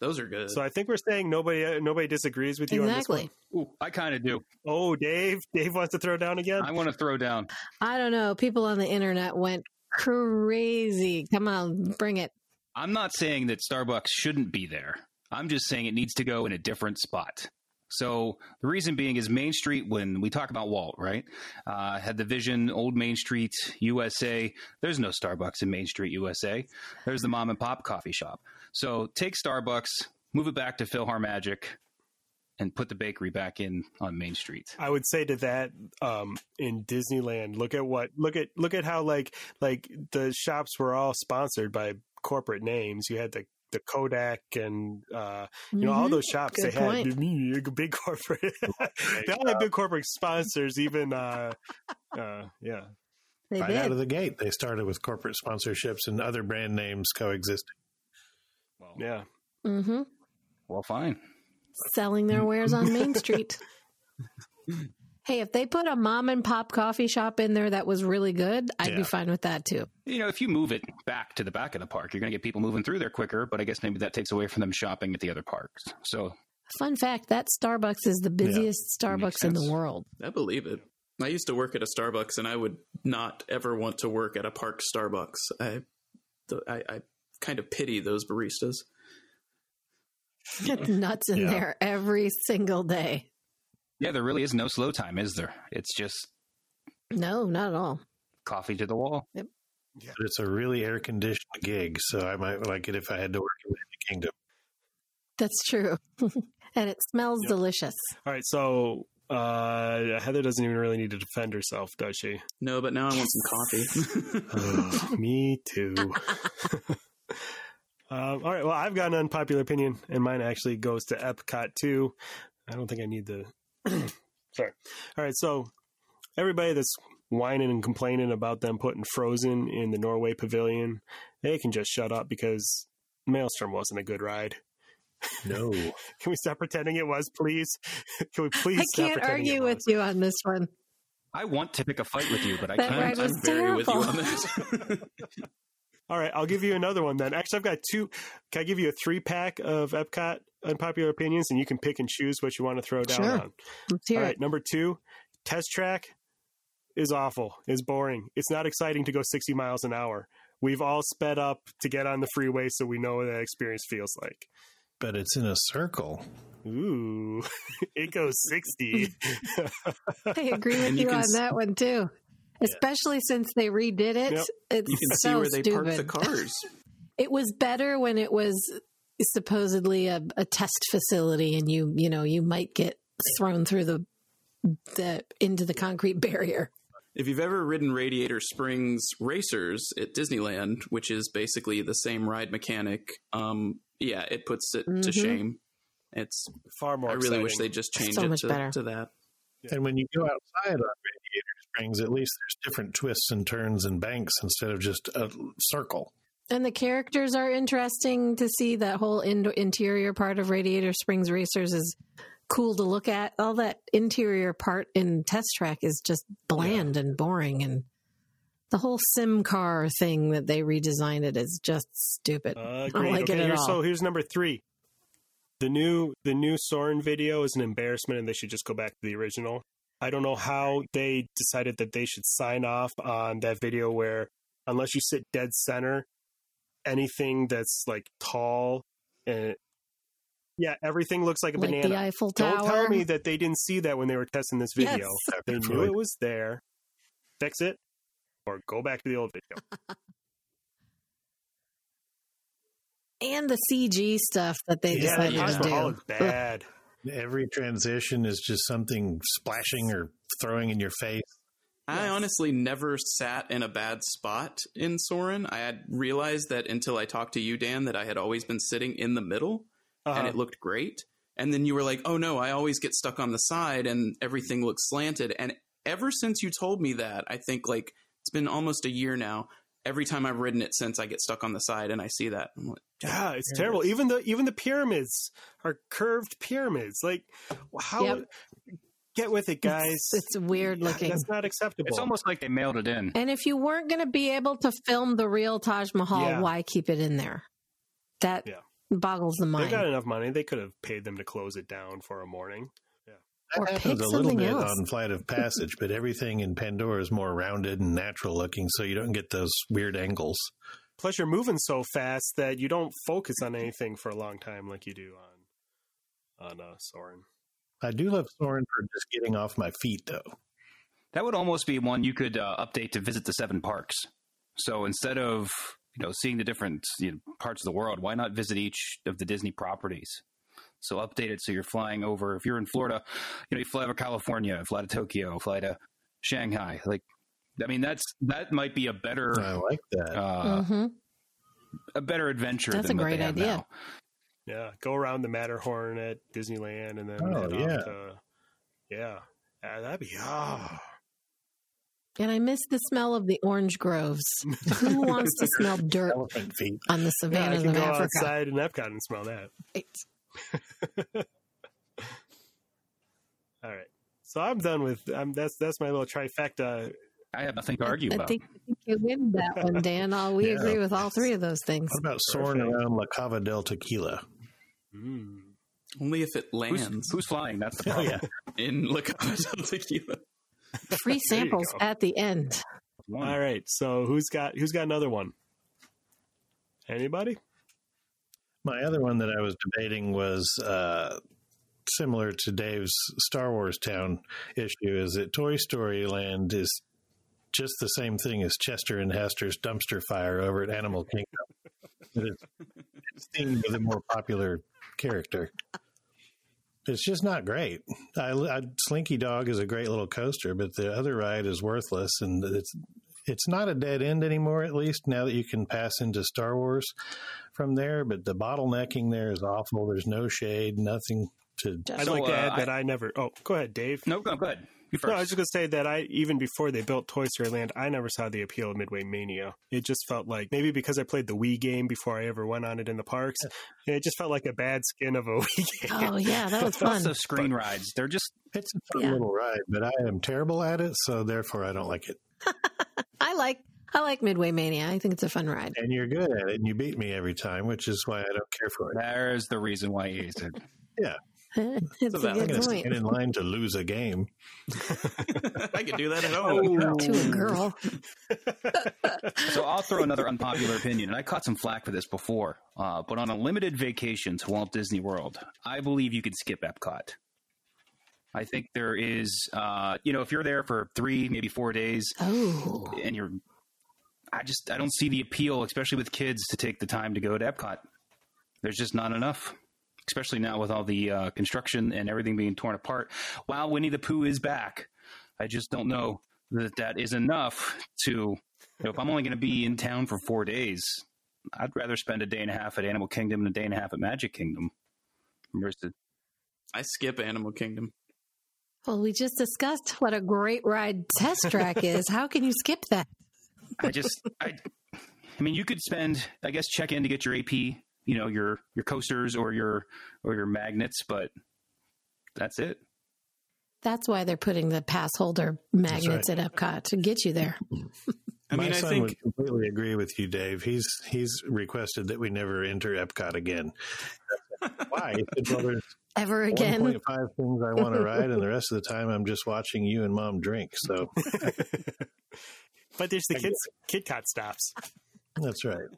Those are good. So I think we're saying nobody uh, nobody disagrees with you exactly. on this one. Ooh, I kind of do. Oh, Dave, Dave wants to throw down again. I want to throw down. I don't know. People on the internet went crazy. Come on, bring it. I'm not saying that Starbucks shouldn't be there. I'm just saying it needs to go in a different spot. So the reason being is Main Street. When we talk about Walt, right, uh, had the vision, Old Main Street, USA. There's no Starbucks in Main Street, USA. There's the mom and pop coffee shop. So take Starbucks, move it back to PhilharMagic, and put the bakery back in on Main Street. I would say to that um, in Disneyland, look at what look at look at how like like the shops were all sponsored by corporate names. You had the the Kodak and uh, you know all Mhm. those shops Good they had point. big, big corporate. they all had big corporate sponsors. Even uh, uh, yeah, They Right out of the gate, they started with corporate sponsorships and other brand names coexisting. Well, yeah. hmm well, fine. Selling their wares on Main Street. Hey, if they put a mom and pop coffee shop in there that was really good, I'd Yeah. be fine with that too. You know, if you move it back to the back of the park, you're going to get people moving through there quicker. But I guess maybe that takes away from them shopping at the other parks. So Fun fact that Starbucks is the busiest Starbucks in the world. I believe it. I used to work at a Starbucks, and I would not ever want to work at a park Starbucks. I, I, I kind of pity those baristas. It's nuts in Yeah. there every single day. Yeah, there really is no slow time, is there? It's just No, not at all. coffee to the wall. But it's a really air conditioned gig, so I might like it if I had to work in the Kingdom. That's true. and it smells Yep. delicious. All right, so uh, Heather doesn't even really need to defend herself, does she? No, but now I want some coffee. Oh, me too. um, all right, well, I've got an unpopular opinion, and mine actually goes to Epcot too. I don't think I need the. Sorry. All right, so everybody that's whining and complaining about them putting Frozen in the Norway Pavilion, they can just shut up because Maelstrom wasn't a good ride. No. Can we stop pretending it was, please? Can we please I stop can't pretending it argue with was? you on this one. I want to pick a fight with you, but I That can't. ride I'm very with you on this. All right, I'll give you another one then. Actually, I've got two. Can I give you a three pack of Epcot unpopular opinions, and you can pick and choose what you want to throw down Sure. on? Let's hear All it. number two, test track is awful. Is boring. It's not exciting to go 60 miles an hour. We've all sped up to get on the freeway, so we know what that experience feels like. But it's in a circle. Ooh, it goes 60. I agree with And you, you on s- that one too. Especially since they redid it. Yep. It's You can so see where they stupid. park the cars. It was better when it was supposedly a, a test facility and you, you know, you might get thrown through the the into the concrete barrier. If you've ever ridden Radiator Springs Racers at Disneyland, which is basically the same ride mechanic, um, yeah, it puts it to Mhm. shame. It's. Far more. I really wish they just changed So it to, to that. And when you go outside on Radiator Springs, at least there's different twists and turns and banks instead of just a circle. And the characters are interesting to see. That whole in- interior part of Radiator Springs Racers is cool to look at. All that interior part in Test Track is just bland and boring. And the whole sim car thing that they redesigned it is just stupid. Uh, I don't like okay, it at here's, all. so here's number three. The new the new Soarin' video is an embarrassment, and they should just go back to the original. I don't know how they decided that they should sign off on that video where, unless you sit dead center, anything that's like tall and yeah, everything looks like a like banana. the Eiffel Tower. Don't tell me that they didn't see that when they were testing this Yes. video. They knew it was there. Fix it, or go back to the old video. and the CG stuff that they yeah, decided Taj to do. is bad. Every transition is just something splashing or throwing in your face. I honestly never sat in a bad spot in Soarin'. I had realized that until I talked to you, Dan, that I had always been sitting in the middle Uh-huh. and it looked great. And then you were like, oh no, I always get stuck on the side and everything looks slanted. And ever since you told me that, I think like it's been almost a year now. Every time I've ridden it since, I get stuck on the side and I see that. I'm like, Yeah, it's terrible. Even the even the pyramids are curved pyramids. Like how Yep. get with it, guys. It's, it's weird looking. That's not acceptable. It's almost like they mailed it in. And if you weren't going to be able to film the real Taj Mahal, Yeah. why keep it in there? That Yeah. boggles the mind. they got enough money. They could have paid them to close it down for a morning. Or That pick happens a little bit else. on Flight of Passage, but everything in Pandora is more rounded and natural looking, so you don't get those weird angles. Plus, you're moving so fast that you don't focus on anything for a long time like you do on on uh, Soarin'. I do love Soarin' for just getting off my feet, though. That would almost be one you could uh, update to visit the seven parks. So instead of you know seeing the different you know, parts of the world, why not visit each of the Disney properties? So update it so you're flying over. If you're in Florida, you know you fly over California, fly to Tokyo, fly to Shanghai. Like, I mean that's that might be a better I like that. uh, hmm a better adventure. That's than a great idea. now. Yeah, go around the Matterhorn at Disneyland and then Oh, head yeah. off to yeah. Yeah, that'd be ah. And I miss the smell of the orange groves. Who wants to smell dirt on the Yeah, I savannas can of go Africa? outside in Epcot and smell that. Right. All right. So I'm done with. Um, that's that's my little trifecta. I have nothing to argue I about. think, I think you win that one, Dan. All we Yeah. agree with all three of those things. What about soaring Perfect. around La Cava del Tequila? Mm. Only if it lands who's flying? That's the Oh problem. yeah, in La Cava del Tequila. Free samples at the end. All right. So who's got who's got another one? Anybody? My other one that I was debating was uh, similar to Dave's Star Wars Town issue. Is that Toy Story Land is just the same thing as Chester and Hester's dumpster fire over at Animal Kingdom. It's, themed with a more popular character. It's just not great. I, I, Slinky Dog is a great little coaster, but the other ride is worthless, and it's it's not a dead end anymore. At least now that you can pass into Star Wars from there, but the bottlenecking there is awful. There's no shade, nothing to. I'd So, like to uh, add that I, never. Oh, go ahead, Dave. No, go, go ahead. You No, I was just gonna say that I even before they built Toy Story Land, I never saw the appeal of Midway Mania. It just felt like maybe because I played the Wii game before I ever went on it in the parks, it just felt like a bad skin of a Wii game. Oh yeah, that was Lots fun. of screen rides. They're just It's a fun Yeah. little ride, but I am terrible at it, so therefore I don't like it. I like I like Midway Mania. I think it's a fun ride. And you're good at it, and you beat me every time, which is why I don't care for it. there's the reason why you used it. it's a valid I'm good going to point. stand in line to lose a game. I could do that at home. To a girl. So I'll throw another unpopular opinion, and I caught some flack for this before. Uh, but on a limited vacation to Walt Disney World, I believe you could skip Epcot. I think there is, uh, you know, if you're there for three, maybe four days, Oh, and you're, I just I don't see the appeal, especially with kids, to take the time to go to Epcot. There's just not enough, especially now with all the uh, construction and everything being torn apart. While Winnie the Pooh is back, I just don't know that that is enough to. You know, if I'm only going to be in town for four days, I'd rather spend a day and a half at Animal Kingdom and a day and a half at Magic Kingdom. Versus, I skip Animal Kingdom. Well, we just discussed what a great ride Test Track is. How can you skip that? I just, I, I mean, you could spend, I guess, check in to get your AP, you know, your your coasters or your or your magnets, but that's it. That's why they're putting the pass holder magnets at Epcot to get you there. I My mean, I think would completely agree with you, Dave. He's he's requested that we never enter Epcot again. Why? Well, there's Ever again. 1.5 things I want to ride, and the rest of the time I'm just watching you and mom drink. So but there's the kids Kit Kat stops. that's right.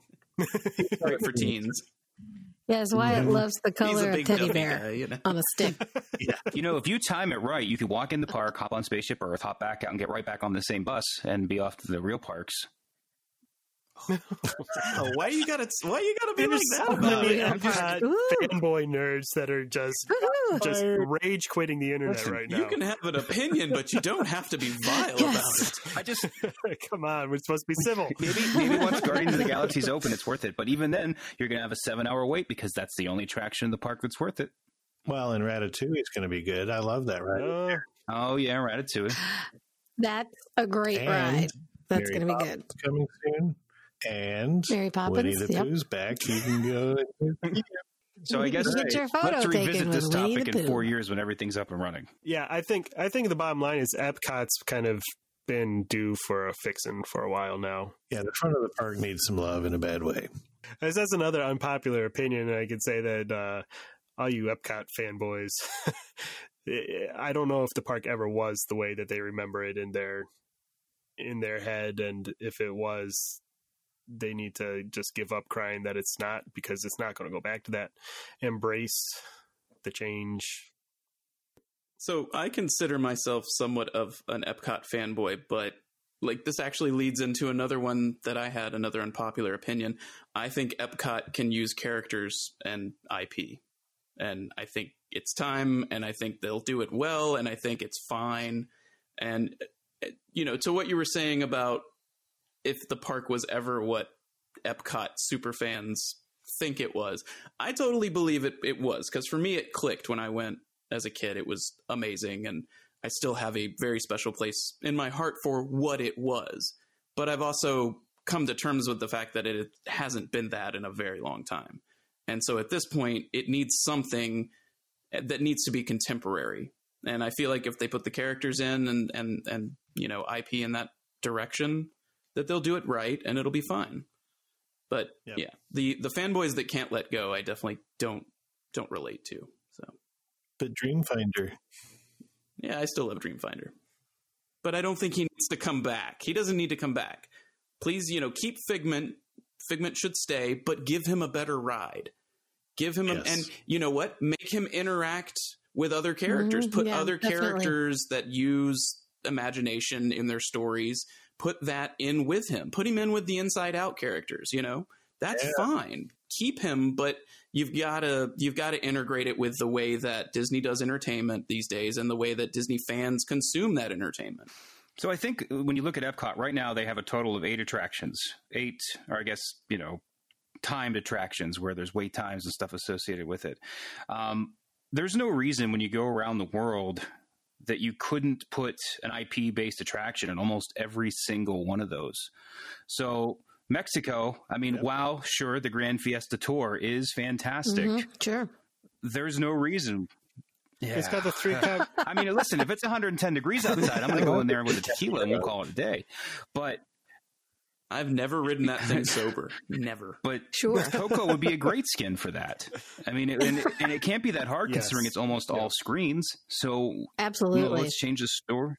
right for teens. Yes, Wyatt loves the color of teddy gummy bear guy, you know. on a stick. You know, if you time it right, you could walk in the park, hop on Spaceship Earth, hop back out, and get right back on the same bus and be off to the real parks. Oh, why you gotta? Why you gotta be There's like so that about many it? Epcot Ooh. fanboy nerds that are just just rage quitting the internet Listen, right now. You can have an opinion, but you don't have to be vile Yes. about it. I just Come on, we're supposed to be civil. maybe maybe once Guardians of the Galaxy's open, it's worth it. But even then, you're gonna have a seven hour wait because that's the only attraction in the park that's worth it. Well, and Ratatouille is going to be good. I love that ride. Uh, Oh yeah, Ratatouille. That's a great And ride. That's Mary going to be Poppins good. coming soon. And Mary Winnie the Yep. Pooh's back. You can go. So I guess Get your photo let's revisit this topic in four years when everything's up and running. yeah, I think I think the bottom line is Epcot's kind of been due for a fixin' for a while now. Yeah, the front of the park needs some love in a bad way. As that's another unpopular opinion, I could say that uh, all you Epcot fanboys, I don't know if the park ever was the way that they remember it in their in their head, and if it was, they need to just give up crying that it's not because it's not going to go back to that. Embrace the change. So I consider myself somewhat of an Epcot fanboy, but like this actually leads into another one that I had another unpopular opinion. I think Epcot can use characters and IP. And I think it's time and I think they'll do it well and I think it's fine. And you know, to what you were saying about if the park was ever what Epcot superfans think it was, I totally believe it it was because for me it clicked when I went as a kid. It was amazing, and I still have a very special place in my heart for what it was. But I've also come to terms with the fact that it hasn't been that in a very long time. And so at this point, it needs something that needs to be contemporary. And I feel like if they put the characters in and and and you know IP in that direction, that they'll do it right and it'll be fine. But Yep. yeah, the the fanboys that can't let go, I definitely don't don't relate to. So But Dreamfinder, yeah, I still love Dreamfinder, but I don't think he needs to come back. He doesn't need to come back. Please, you know, keep Figment. Figment should stay, but give him a better ride. Give him, a, and you know what? Make him interact with other characters. Mhm, Put yeah, other definitely. characters that use imagination in their stories. Put that in with him. Put him in with the Inside Out characters. You know, that's Yeah. fine. Keep him, but you've got to you've got to integrate it with the way that Disney does entertainment these days and the way that Disney fans consume that entertainment. So I think when you look at Epcot right now, they have a total of eight attractions, eight, or I guess you know, timed attractions where there's wait times and stuff associated with it. Um, there's no reason when you go around the world that you couldn't put an IP based attraction in almost every single one of those. So Mexico, I mean, wow, sure, the Grand Fiesta Tour is fantastic. Mhm, Sure. There's no reason. Yeah. It's got the three cup. I mean, listen, if it's 110 degrees outside, I'm going to go in there with a tequila and we'll call it a day. But I've never ridden that thing sober. Never. but Sure. Coco would be a great skin for that. I mean, it, and, it, and it can't be that hard Yes. considering it's almost all screens. So you know, Absolutely. let's change the store.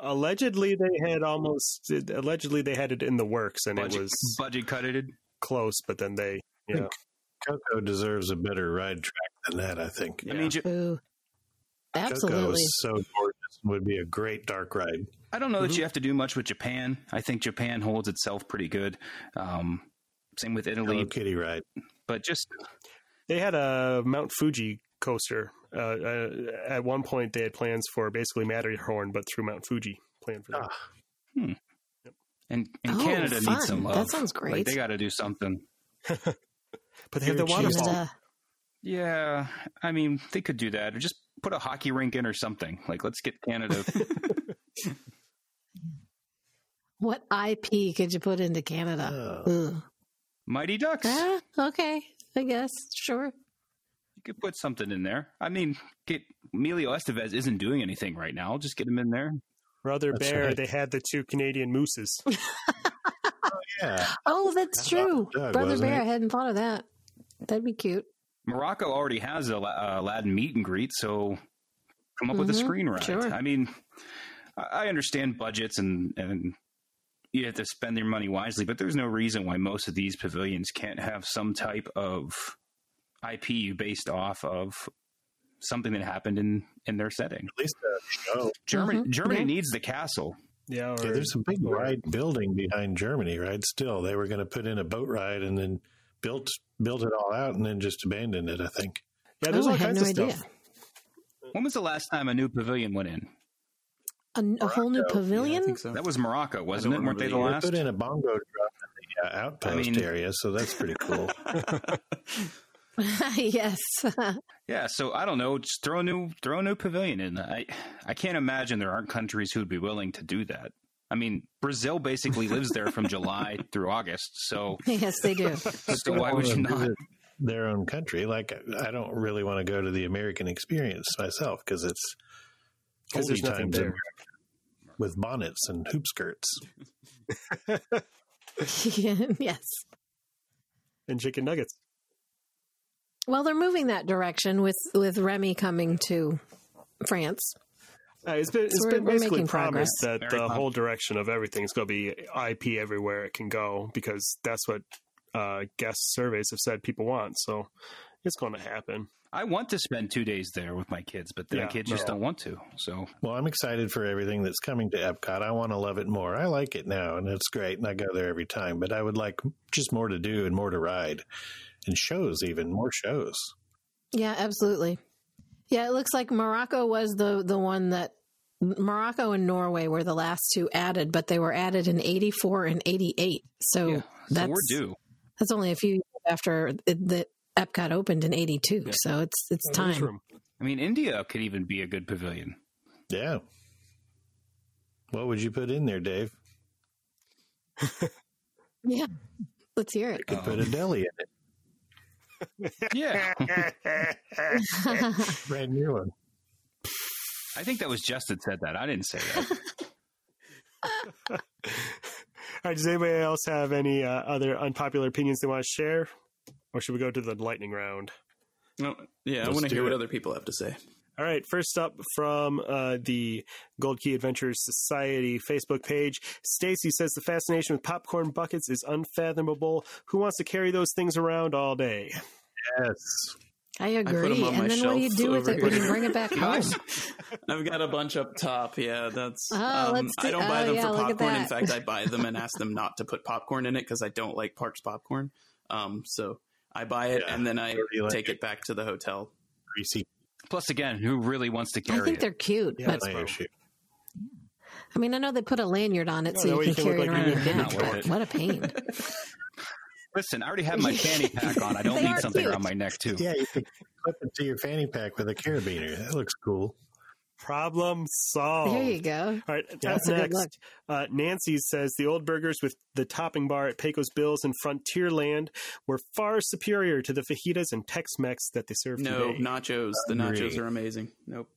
Allegedly, they had almost. Allegedly, they had it in the works, and Budget, it was budget cutted. close. But then they, yeah, Coco deserves a better ride track than that. I think. I mean, ju- Ooh. Coco is so gorgeous would be a great dark ride. I don't know Mm-hmm. that you have to do much with Japan. I think Japan holds itself pretty good. Um, same with Italy, Hello Kitty ride. but just they had a Mount Fuji coaster. Uh, uh, at one point, they had plans for basically Matterhorn, but through Mount Fuji. Plan for that. Ah. and, and Oh, Canada fun. needs some love. That love. sounds Like, great. they got to do something. but they have You're the a cheese waterfall. Canada. Yeah, I mean, they could do that, or just put a hockey rink in or something. Like, let's get Canada. What IP could you put into Canada? Ugh. Mighty Ducks. Ah, okay, I guess. Sure. You could put something in there. I mean, get Emilio Estevez isn't doing anything right now. Just get him in there. Brother That's Bear, right. they had the two Canadian mooses. oh, Yeah, Oh, that's true. Doug, Brother Bear, it? I hadn't thought of that. That'd be cute. Morocco already has a uh, Aladdin meet and greet, so come up with a Mhm, screen ride. sure. I mean, I I understand budgets and and you have to spend your money wisely, but there's no reason why most of these pavilions can't have some type of IP based off of something that happened in in their setting. at least a show. Germany Mhm, Germany yeah. needs the castle. Yeah, or, Yeah, there's a big or- ride building behind Germany, right? Still, they were going to put in a boat ride and then built built it all out and then just abandoned it. I think. Yeah, there's oh, all I kinds no of idea. stuff. When was the last time a new pavilion went in? A, a whole new Morocco. pavilion? I think so. That was Morocco, wasn't it? don't Weren't they the last? Put in a bongo drum in the uh, outpost I mean- area, so that's pretty cool. yes. Yeah, so I don't know. Just throw a new throw a new pavilion in. I I can't imagine there aren't countries who would be willing to do that. I mean, Brazil basically lives there from July through August, so yes, they do. so why would you not? Their own country. Like, I don't really want to go to the American experience myself because it's 'Cause there's nothing times there. America with bonnets and hoop skirts. yes. And chicken nuggets. Well, they're moving that direction with with Remy coming to France. Uh, it's been it's So been we're- we're basically making promised progress. that Very the pop- whole direction of everything is going to be IP everywhere it can go because that's what uh, guest surveys have said people want. So it's going to happen. I want to spend two days there with my kids, but the Yeah, kids just no. don't want to. So Well, I'm excited for everything that's coming to Epcot. I want to love it more. I like it now, and it's great, and I go there every time. But I would like just more to do and more to ride, and shows, even more shows. Yeah, absolutely. Yeah, it looks like Morocco was the the one that Morocco and Norway were the last two added, but they were added in 84 and 88. So yeah, so that's we're due. that's only a few years after it, the Epcot opened in 82. So it's it's There's time. room. I mean, India could even be a good pavilion. Yeah. What would you put in there, Dave? Yeah. Let's hear it. You Could put a deli in it. Yeah, Brand new one. I think that was Justin said that. I didn't say that. All right. Does anybody else have any uh, other unpopular opinions they want to share, or should we go to the lightning round? No, yeah, I Let's want to do hear what other people have to say. All right, first up from uh, the Gold Key Adventures Society Facebook page, Stacy says the fascination with popcorn buckets is unfathomable. Who wants to carry those things around all day? Yes. I put 'em agree. on my and then what do you do with over it when you bring it back home? I've got a bunch up top. Yeah, that's. Oh, um, let's I don't buy oh, them yeah, for popcorn. In fact, I buy them and ask them not to put popcorn in it because I don't like Parks popcorn. Um, so I buy it Yeah, and then I dirty like take it. it back to the hotel. Greasy Plus, again, who really wants to carry? It? I think it? they're cute, Yeah, but that's my issue. I mean, I know they put a lanyard on it No, so that you way can can carry it like around you're your in neck. bed with it. What a pain! Listen, I already have my fanny pack on. I don't need something cute. around my neck too. Yeah, you could clip it to your fanny pack with a carabiner. That looks cool. Problem solved. There you go. All right, That's up a good look. next, uh, Nancy says the old burgers with the topping bar at Pecos Bills and Frontierland were far superior to the fajitas and Tex-Mex that they serve No today. nachos. The nachos are amazing. Nope.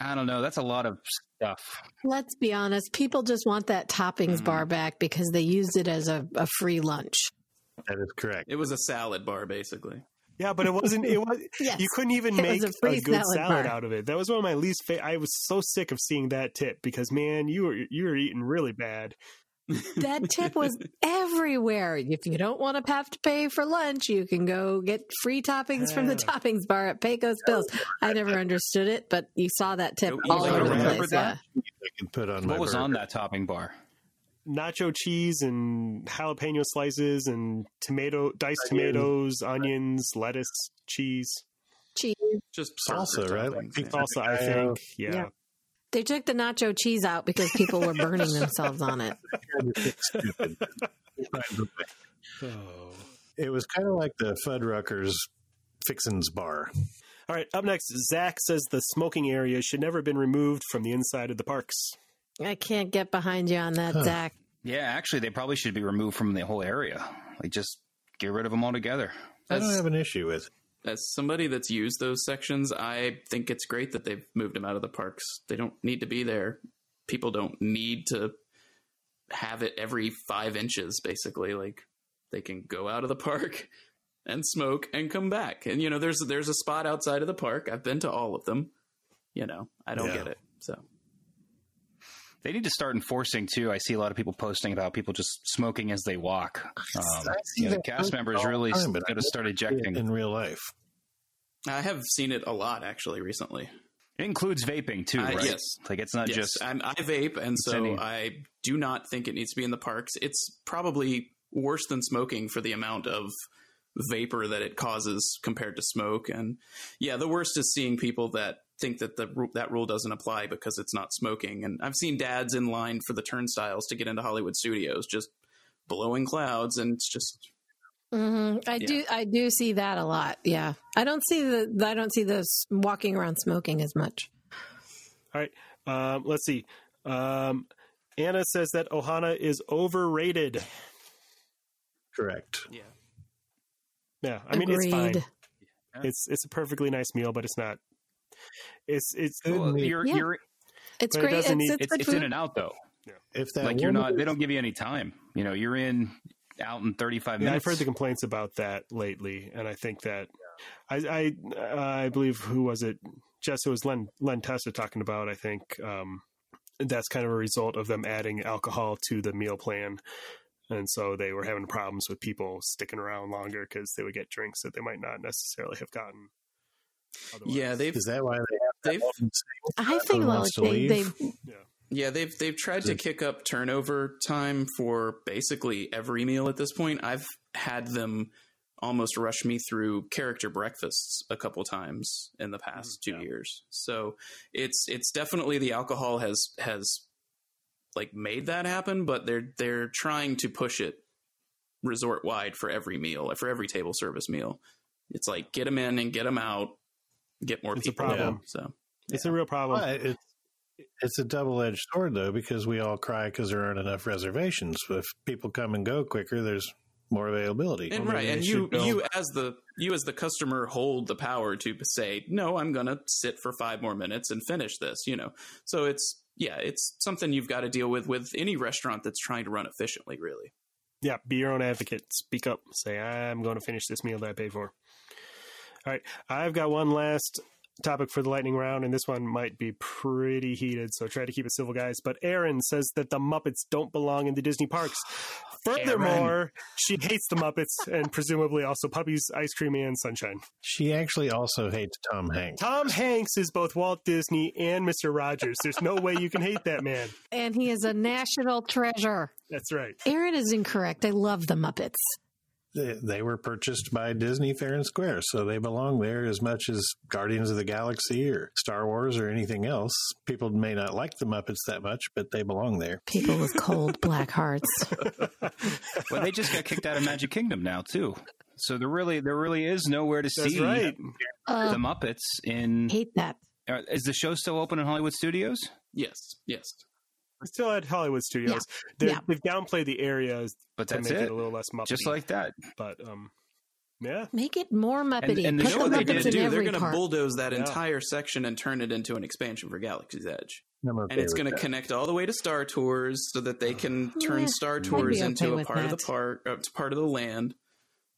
I don't know. That's a lot of stuff. Let's be honest. People just want that toppings Mm-hmm. bar back because they used it as a, a free lunch. That is correct. It was a salad bar, basically. Yeah, but it wasn't. It was. Yes. You couldn't even It make a, a good salad salad out of it. That was one of my least. Fa- I was so sick of seeing that tip because man, you were you were eating really bad. That tip was everywhere. If you don't want to have to pay for lunch, you can go get free toppings from the toppings bar at Pecos Bills. I never understood it, but you saw that tip all over the place. that? Yeah. I can put on my What was on that topping bar? Nacho cheese and jalapeno slices and tomato diced Onion. tomatoes, onions, lettuce, cheese, Cheese. Just Salsa, right? Like salsa. I think. Oh, yeah. Yeah. They took the nacho cheese out because people were burning themselves on it. Oh. It was kind of like the Fuddruckers Fixins bar. All right. Up next, Zach says the smoking area should never have been removed from the inside of the parks. I can't get behind you on that, Zach. Yeah, actually, they probably should be removed from the whole area. Like, just get rid of them altogether. I don't have an issue with. As somebody that's used those sections, I think it's great that they've moved them out of the parks. They don't need to be there. People don't need to have it every five inches, basically. Like they can go out of the park and smoke and come back. And you know, there's there's a spot outside of the park. I've been to all of them. You know, I don't Yeah. get it. So They need to start enforcing too. I see a lot of people posting about people just smoking as they walk. Um, I see you know, the cast posted members really time, but I got to start never see it ejecting. in real life. I have seen it a lot actually recently. It includes vaping too, I- right? yes. Like it's not yes, just I'm, I vape, and so any- I do not think it needs to be in the parks. It's probably worse than smoking for the amount of vapor that it causes compared to smoke. And yeah, the worst is seeing people that think that the that rule doesn't apply because it's not smoking. And I've seen dads in line for the turnstiles to get into Hollywood studios just blowing clouds, and it's just hmm I Yeah. do. I do see that a lot. Yeah, I don't see the. I don't see those walking around smoking as much. All right. Um, let's see. Um, Anna says that Ohana is overrated. Correct. yeah. Yeah, I mean it's fine. It's it's a perfectly nice meal, but it's not. It's it's well, you're, Yeah. you're It's But it great. It's, need- it's, it's, it's in and out though. If that Like you're woman not. They don't give you any time. You know, you're in out in 35 Yeah, I've heard the complaints about that lately, and I think that I I, uh, I believe who was it? Jess, it was Len Len Testa talking about. I think um, that's kind of a result of them adding alcohol to the meal plan, and so they were having problems with people sticking around longer because they would get drinks that they might not necessarily have gotten. Otherwise. Yeah, they've Is that why they have they've I think Who like wants they, leave? they Yeah, they've they've tried to kick up turnover time for basically every meal at this point. I've had them almost rush me through character breakfasts a couple times in the past mm, two Yeah. years. So it's it's definitely the alcohol has has like made that happen, but they're they're trying to push it resort wide for every meal, for every table service meal. It's like get them in and get them out, get more It's a problem. in. So it's a real problem. But it's it's a double edged sword though because we all cry because there aren't enough reservations. If people come and go quicker, there's more availability. And Well, right, and you build- you as the you as the customer hold the power to say no. I'm gonna sit for five more minutes and finish this. You know, so it's yeah, it's something you've got to deal with with any restaurant that's trying to run efficiently. Really, Yeah, be your own advocate. Speak up. Say, I'm going to finish this meal that I paid for. All right. I've got one last topic for the lightning round, and this one might be pretty heated, so try to keep it civil, guys. But Aaron says that the Muppets don't belong in the Disney parks. Furthermore, she hates the Muppets and presumably also puppies, ice cream, and sunshine. She actually also hates Tom Hanks. Tom Hanks is both Walt Disney and Mr. Rogers. There's no way you can hate that man. And he is a national treasure. That's right. Aaron is incorrect. I love the Muppets. They, they were purchased by Disney Fair and Square, so they belong there as much as Guardians of the Galaxy or Star Wars or anything else. People may not like the Muppets that much, but they belong there. People with cold black hearts. But they just got kicked out of Magic Kingdom now too. So there really there really is nowhere to That's see right. Uh, the Muppets in. hate that. Is the show still open in Hollywood Studios? yes, yes. We're still at Hollywood Studios. They're- Yeah. They've downplayed the areas But to that's make it. it. a little less Muppety. Just like that. but um, yeah, Make it more Muppety. and You know what the they're going to do? They're going to bulldoze that Yeah. entire section and turn it into an expansion for Galaxy's Edge. And it's going to connect all the way to Star Tours so that they can turn Yeah, Star Tours okay into a with part of the park, uh, it's part of the land.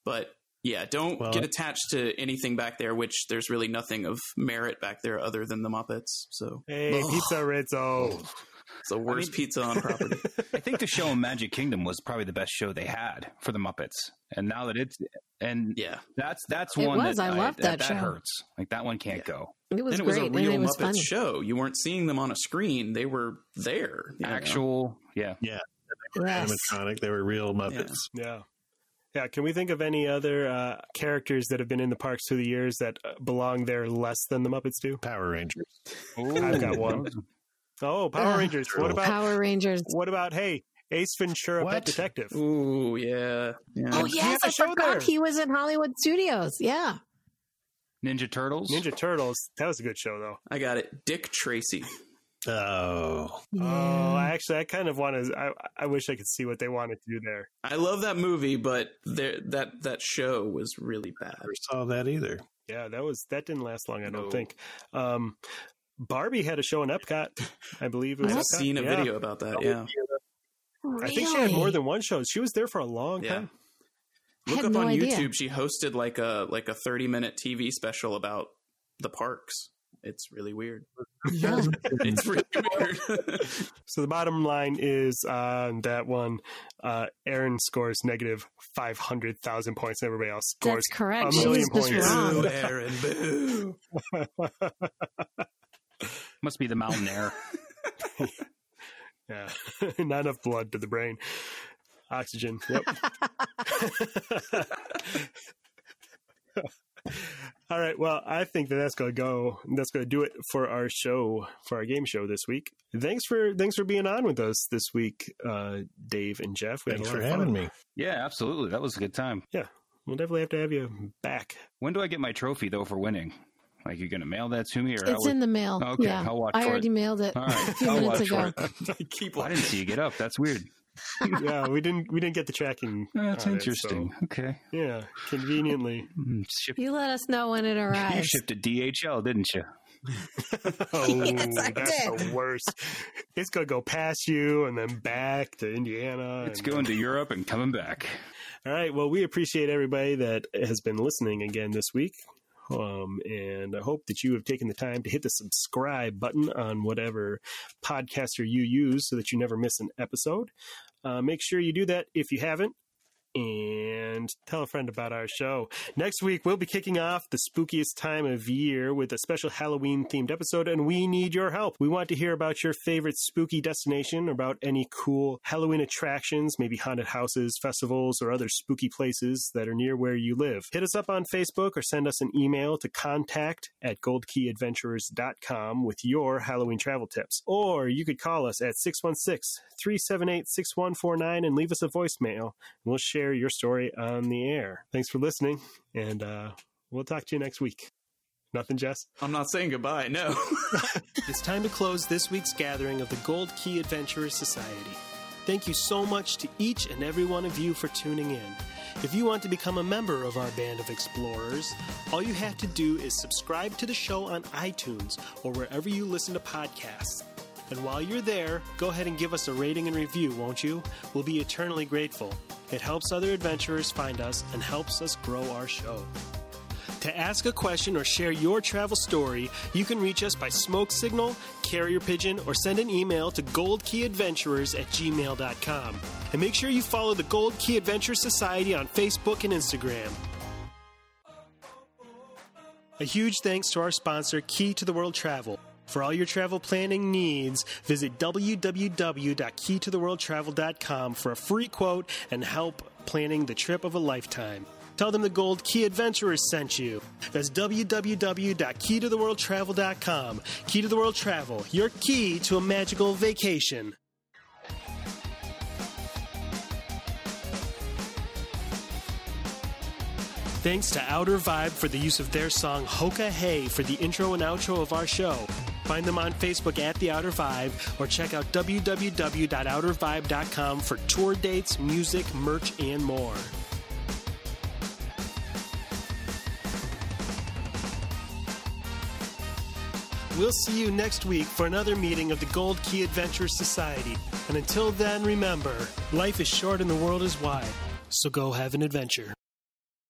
But yeah, don't Well- get attached to anything back there, which there's really nothing of merit back there other than the Muppets. So hey, Ugh. Pizza Rizzo. It's the worst pizza on property. I think the show in Magic Kingdom was probably the best show they had for the Muppets. And now that it's and yeah, that's that's It one was. that I loved that show. hurts. Like that one can't Yeah. go. It was and it was great. a real and was Muppets funny. show. You weren't seeing them on a screen; they were there. you know? Actual, yeah. Yes. animatronic. They were real Muppets. Yeah. Yeah, can we think of any other uh, characters that have been in the parks through the years that uh, belong there less than the Muppets do? Power Rangers. I've got one. Oh, Power Ugh. Rangers. What about Power Rangers. what about hey, Ace Ventura, What? Pet Detective? Ooh, yeah, yeah. Oh He yes, had a I show forgot there. he was in Hollywood Studios. Yeah. Ninja Turtles. Ninja Turtles. That was a good show though. I got it. Dick Tracy. Oh, Oh, actually, I kind of want to. I, I wish I could see what they wanted to do there. I love that movie, but there that that show was really bad. never saw that either. Yeah, that was that didn't last long. I don't No. think. Um, Barbie had a show in Epcot, I believe. It was I've Epcot. seen a Yeah. video about that. Yeah, I think she had more than one show. She was there for a long yeah. time. Look up no on idea. YouTube. She hosted like a like a thirty minute TV special about the parks. It's really weird. Yeah. It's really weird. So the bottom line is uh, that one, uh, Aaron scores negative five hundred thousand points, and everybody else scores. That's correct. a She's million just points. wrong. boo, Aaron, boo. Must be the mountain air. Yeah, not enough blood to the brain. Oxygen. Yep. All right. Well, I think that that's going to go. That's going to do it for our show, for our game show this week. Thanks for thanks for being on with us this week, uh, Dave and Jeff. We Thanks for having fun. me. Yeah, absolutely. That was a good time. Yeah, we'll definitely have to have you back. When do I get my trophy though for winning? Like you're gonna mail that to me, or how It's would- in the mail. Okay, yeah. I'll watch I for already it. mailed it All right, a few I'll minutes ago. for it. Keep I didn't see you get up. That's weird. yeah, we didn't we didn't get the tracking. That's on it, interesting. so, Okay. yeah, conveniently. Mm, Ship, You let us know when it arrives. you shipped to DHL, didn't you? Oh, Yes, I that's did. the worst. It's gonna go past you and then back to Indiana. It's and- going to Europe and coming back. All right. Well, we appreciate everybody that has been listening again this week. Um, and I hope that you have taken the time to hit the subscribe button on whatever podcaster you use so that you never miss an episode. Uh, make sure you do that if you haven't. And tell a friend about our show. Next week, we'll be kicking off the spookiest time of year with a special Halloween themed episode, and we need your help. We want to hear about your favorite spooky destination, about any cool Halloween attractions, maybe haunted houses, festivals, or other spooky places that are near where you live. Hit us up on Facebook or send us an email to contact at goldkeyadventurers.com with your Halloween travel tips. Or you could call us at 616 378 6149 and leave us a voicemail. We'll share your story on the air. Thanks for listening, and uh, we'll talk to you next week. Nothing, Jess? I'm not saying goodbye. No. It's time to close this week's gathering of the Gold Key Adventurers Society. Thank you so much to each and every one of you for tuning in. If you want to become a member of our band of explorers, all you have to do is subscribe to the show on iTunes or wherever you listen to podcasts. And while you're there, go ahead and give us a rating and review, won't you? We'll be eternally grateful. It helps other adventurers find us and helps us grow our show. To ask a question or share your travel story, you can reach us by smoke signal, carrier pigeon, or send an email to goldkeyadventurers at gmail.com. And make sure you follow the Gold Key Adventure Society on Facebook and Instagram. A huge thanks to our sponsor, Key to the World Travel. For all your travel planning needs, visit www.keytotheworldtravel.com for a free quote and help planning the trip of a lifetime. Tell them the Gold Key Adventurers sent you. That's www.keytotheworldtravel.com. Key to the World Travel, your key to a magical vacation. Thanks to Outer Vibe for the use of their song Hoka Hey for the intro and outro of our show. Find them on Facebook at The Outer Vibe or check out www.outervibe.com for tour dates, music, merch, and more. We'll see you next week for another meeting of the Gold Key Adventurers Society. And until then, remember life is short and the world is wide. So go have an adventure.